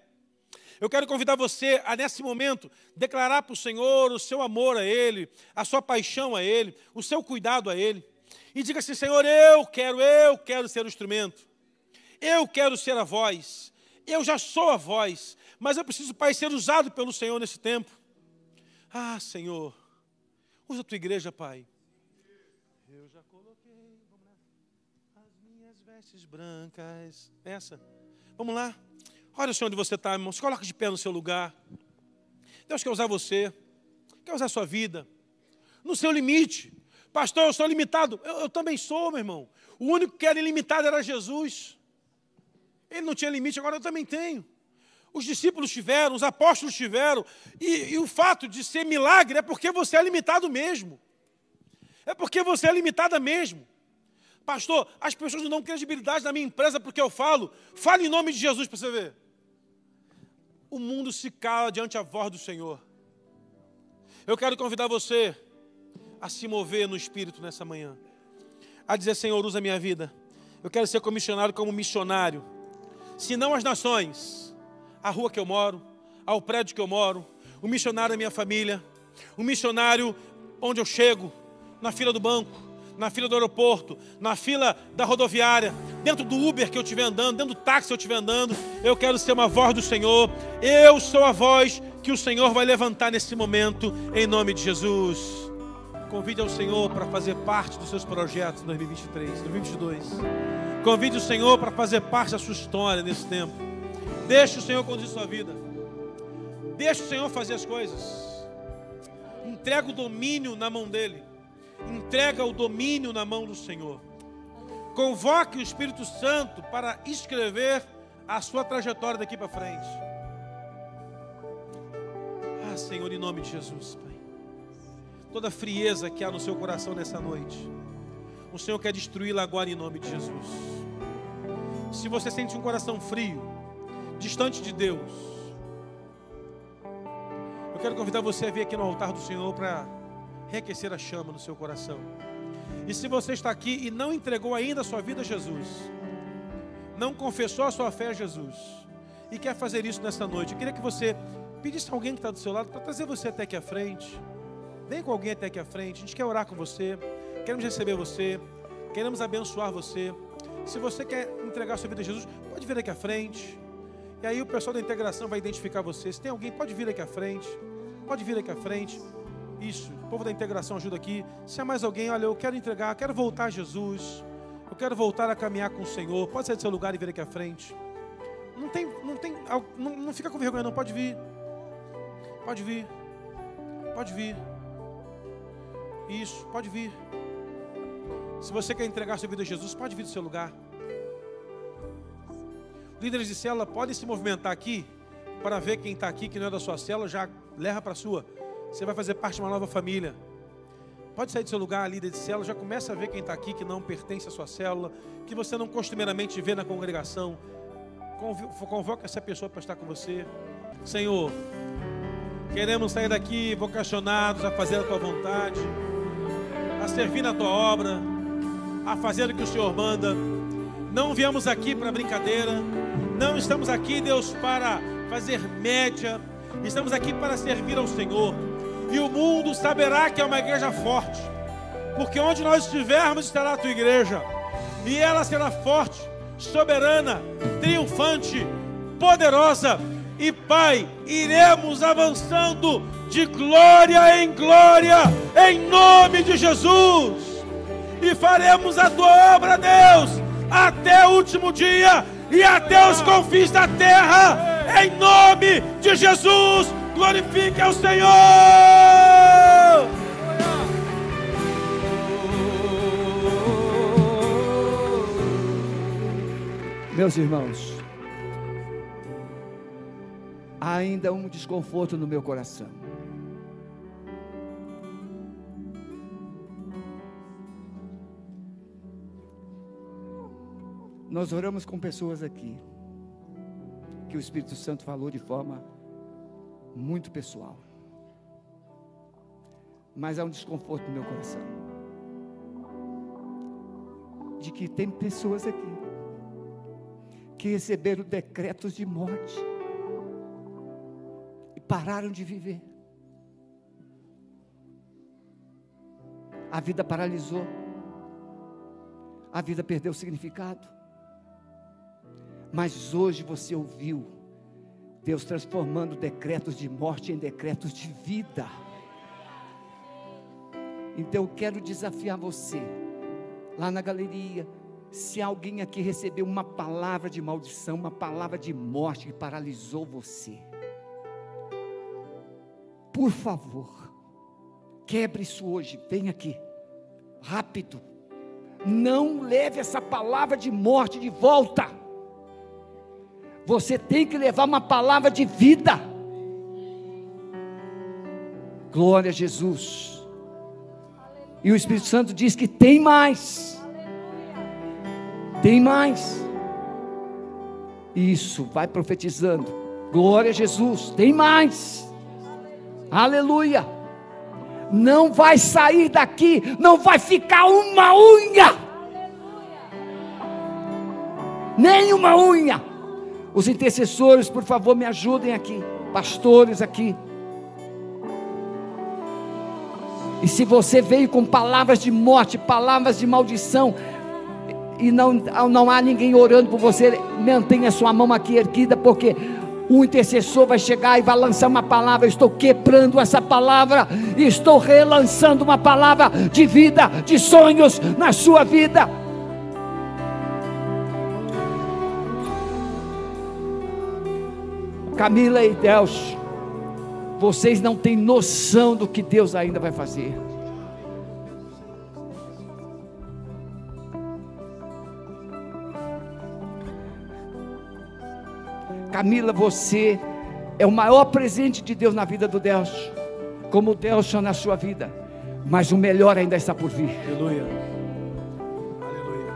Eu quero convidar você a, nesse momento, declarar para o Senhor o seu amor a Ele, a sua paixão a Ele, o seu cuidado a Ele. E diga assim: Senhor, eu quero, eu quero ser o instrumento. Eu quero ser a voz. Eu já sou a voz. Mas eu preciso, Pai, ser usado pelo Senhor nesse tempo. Ah, Senhor, usa a tua igreja, Pai. Eu já coloquei, vamos lá, as minhas vestes brancas. Essa. Vamos lá. Olha o Senhor onde você está, irmão. Se coloca de pé no seu lugar. Deus quer usar você. Quer usar a sua vida. No seu limite. Pastor, eu sou limitado. Eu, eu também sou, meu irmão. O único que era ilimitado era Jesus. Ele não tinha limite, agora eu também tenho. Os discípulos tiveram, os apóstolos tiveram, e, e o fato de ser milagre é porque você é limitado mesmo. É porque você é limitada mesmo. Pastor, as pessoas não dão credibilidade na minha empresa porque eu falo. Fale em nome de Jesus para você ver. O mundo se cala diante da voz do Senhor. Eu quero convidar você a se mover no Espírito nessa manhã. A dizer, Senhor, usa a minha vida. Eu quero ser comissionado como missionário se não as nações, a rua que eu moro, ao prédio que eu moro, o missionário da minha família, o missionário onde eu chego, na fila do banco, na fila do aeroporto, na fila da rodoviária, dentro do Uber que eu estiver andando, dentro do táxi que eu estiver andando, eu quero ser uma voz do Senhor. Eu sou a voz que o Senhor vai levantar nesse momento, em nome de Jesus. Convide ao Senhor para fazer parte dos seus projetos em 2023, 2022. Convide o Senhor para fazer parte da sua história nesse tempo. Deixe o Senhor conduzir sua vida. Deixe o Senhor fazer as coisas. Entrega o domínio na mão dele. Entrega o domínio na mão do Senhor. Convoque o Espírito Santo para escrever a sua trajetória daqui para frente. Ah, Senhor, em nome de Jesus, Pai. Toda frieza que há no seu coração nessa noite o Senhor quer destruí-la agora em nome de Jesus. Se você sente um coração frio, distante de Deus, eu quero convidar você a vir aqui no altar do Senhor para reaquecer a chama no seu coração. E se você está aqui e não entregou ainda a sua vida a Jesus, não confessou a sua fé a Jesus, e quer fazer isso nessa noite, eu queria que você pedisse a alguém que está do seu lado para trazer você até aqui à frente. Vem com alguém até aqui à frente, a gente quer orar com você queremos receber você, queremos abençoar você. Se você quer entregar sua vida a Jesus, pode vir aqui à frente. E aí o pessoal da integração vai identificar você. Se tem alguém, pode vir aqui à frente. Pode vir aqui à frente. Isso, o povo da integração ajuda aqui. Se há mais alguém, olha, eu quero entregar, quero voltar a Jesus. Eu quero voltar a caminhar com o Senhor. Pode sair do seu lugar e vir aqui à frente. Não tem, não tem, não, não fica com vergonha não, pode vir. Pode vir. Pode vir. Isso, pode vir. Se você quer entregar sua vida a Jesus, pode vir do seu lugar. Líderes de célula podem se movimentar aqui para ver quem está aqui, que não é da sua célula, já leva para a sua. Você vai fazer parte de uma nova família. Pode sair do seu lugar, líder de célula, já começa a ver quem está aqui, que não pertence à sua célula, que você não costumeiramente vê na congregação. Convoca essa pessoa para estar com você. Senhor, queremos sair daqui vocacionados a fazer a tua vontade, a servir na tua obra, a fazer o que o Senhor manda. Não viemos aqui para brincadeira, não estamos aqui, Deus, para fazer média, estamos aqui para servir ao Senhor. E o mundo saberá que é uma igreja forte, porque onde nós estivermos estará a tua igreja, e ela será forte, soberana, triunfante, poderosa. E Pai, iremos avançando de glória em glória, em nome de Jesus e faremos a tua obra, Deus, até o último dia e até os confins da terra, em nome de Jesus. Glorifique ao Senhor. Meus irmãos, há ainda um desconforto no meu coração. Nós oramos com pessoas aqui, que o Espírito Santo falou de forma muito pessoal. Mas há um desconforto no meu coração. De que tem pessoas aqui que receberam decretos de morte e pararam de viver. A vida paralisou. A vida perdeu significado. Mas hoje você ouviu Deus transformando decretos de morte em decretos de vida. Então eu quero desafiar você, lá na galeria, se alguém aqui recebeu uma palavra de maldição, uma palavra de morte que paralisou você, por favor, quebre isso hoje, vem aqui, rápido. Não leve essa palavra de morte de volta. Você tem que levar uma palavra de vida. Glória a Jesus. E o Espírito Santo diz que tem mais. Tem mais. Isso, vai profetizando. Glória a Jesus. Tem mais. Aleluia. Não vai sair daqui, não vai ficar uma unha. Nem uma unha. Os intercessores, por favor, me ajudem aqui. Pastores aqui. E se você veio com palavras de morte, palavras de maldição, e não, não há ninguém orando por você, mantenha sua mão aqui erguida, porque o intercessor vai chegar e vai lançar uma palavra. Eu estou quebrando essa palavra, e estou relançando uma palavra de vida, de sonhos na sua vida. Camila e Deus, vocês não têm noção do que Deus ainda vai fazer. Camila, você é o maior presente de Deus na vida do Deus, como o Deus na sua vida, mas o melhor ainda está por vir. Aleluia. Aleluia.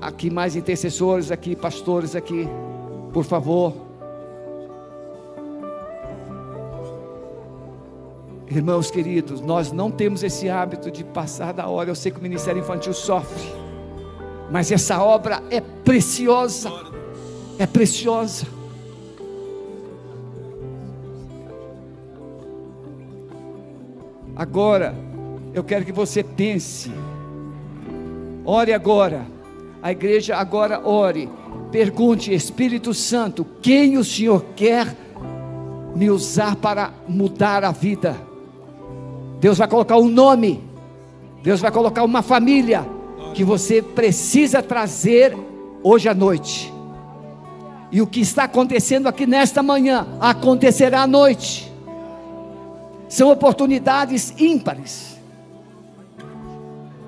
Aqui mais intercessores, aqui pastores, aqui por favor. Irmãos queridos, nós não temos esse hábito de passar da hora. Eu sei que o Ministério Infantil sofre, mas essa obra é preciosa. É preciosa. Agora, eu quero que você pense. Ore agora. A igreja agora ore. Pergunte, Espírito Santo, quem o Senhor quer me usar para mudar a vida? Deus vai colocar um nome, Deus vai colocar uma família que você precisa trazer hoje à noite. E o que está acontecendo aqui nesta manhã acontecerá à noite. São oportunidades ímpares.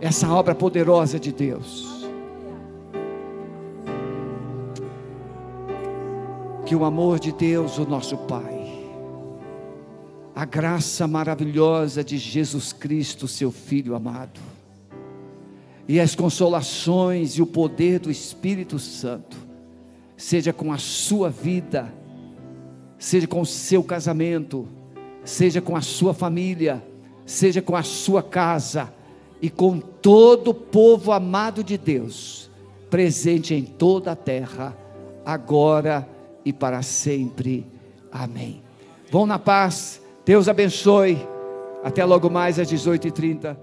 Essa obra poderosa de Deus. Que o amor de Deus, o nosso Pai, a graça maravilhosa de Jesus Cristo, seu Filho amado, e as consolações e o poder do Espírito Santo, seja com a sua vida, seja com o seu casamento, seja com a sua família, seja com a sua casa e com todo o povo amado de Deus, presente em toda a terra, agora e para sempre. Amém. Vão na paz, Deus abençoe. Até logo mais às 18h30.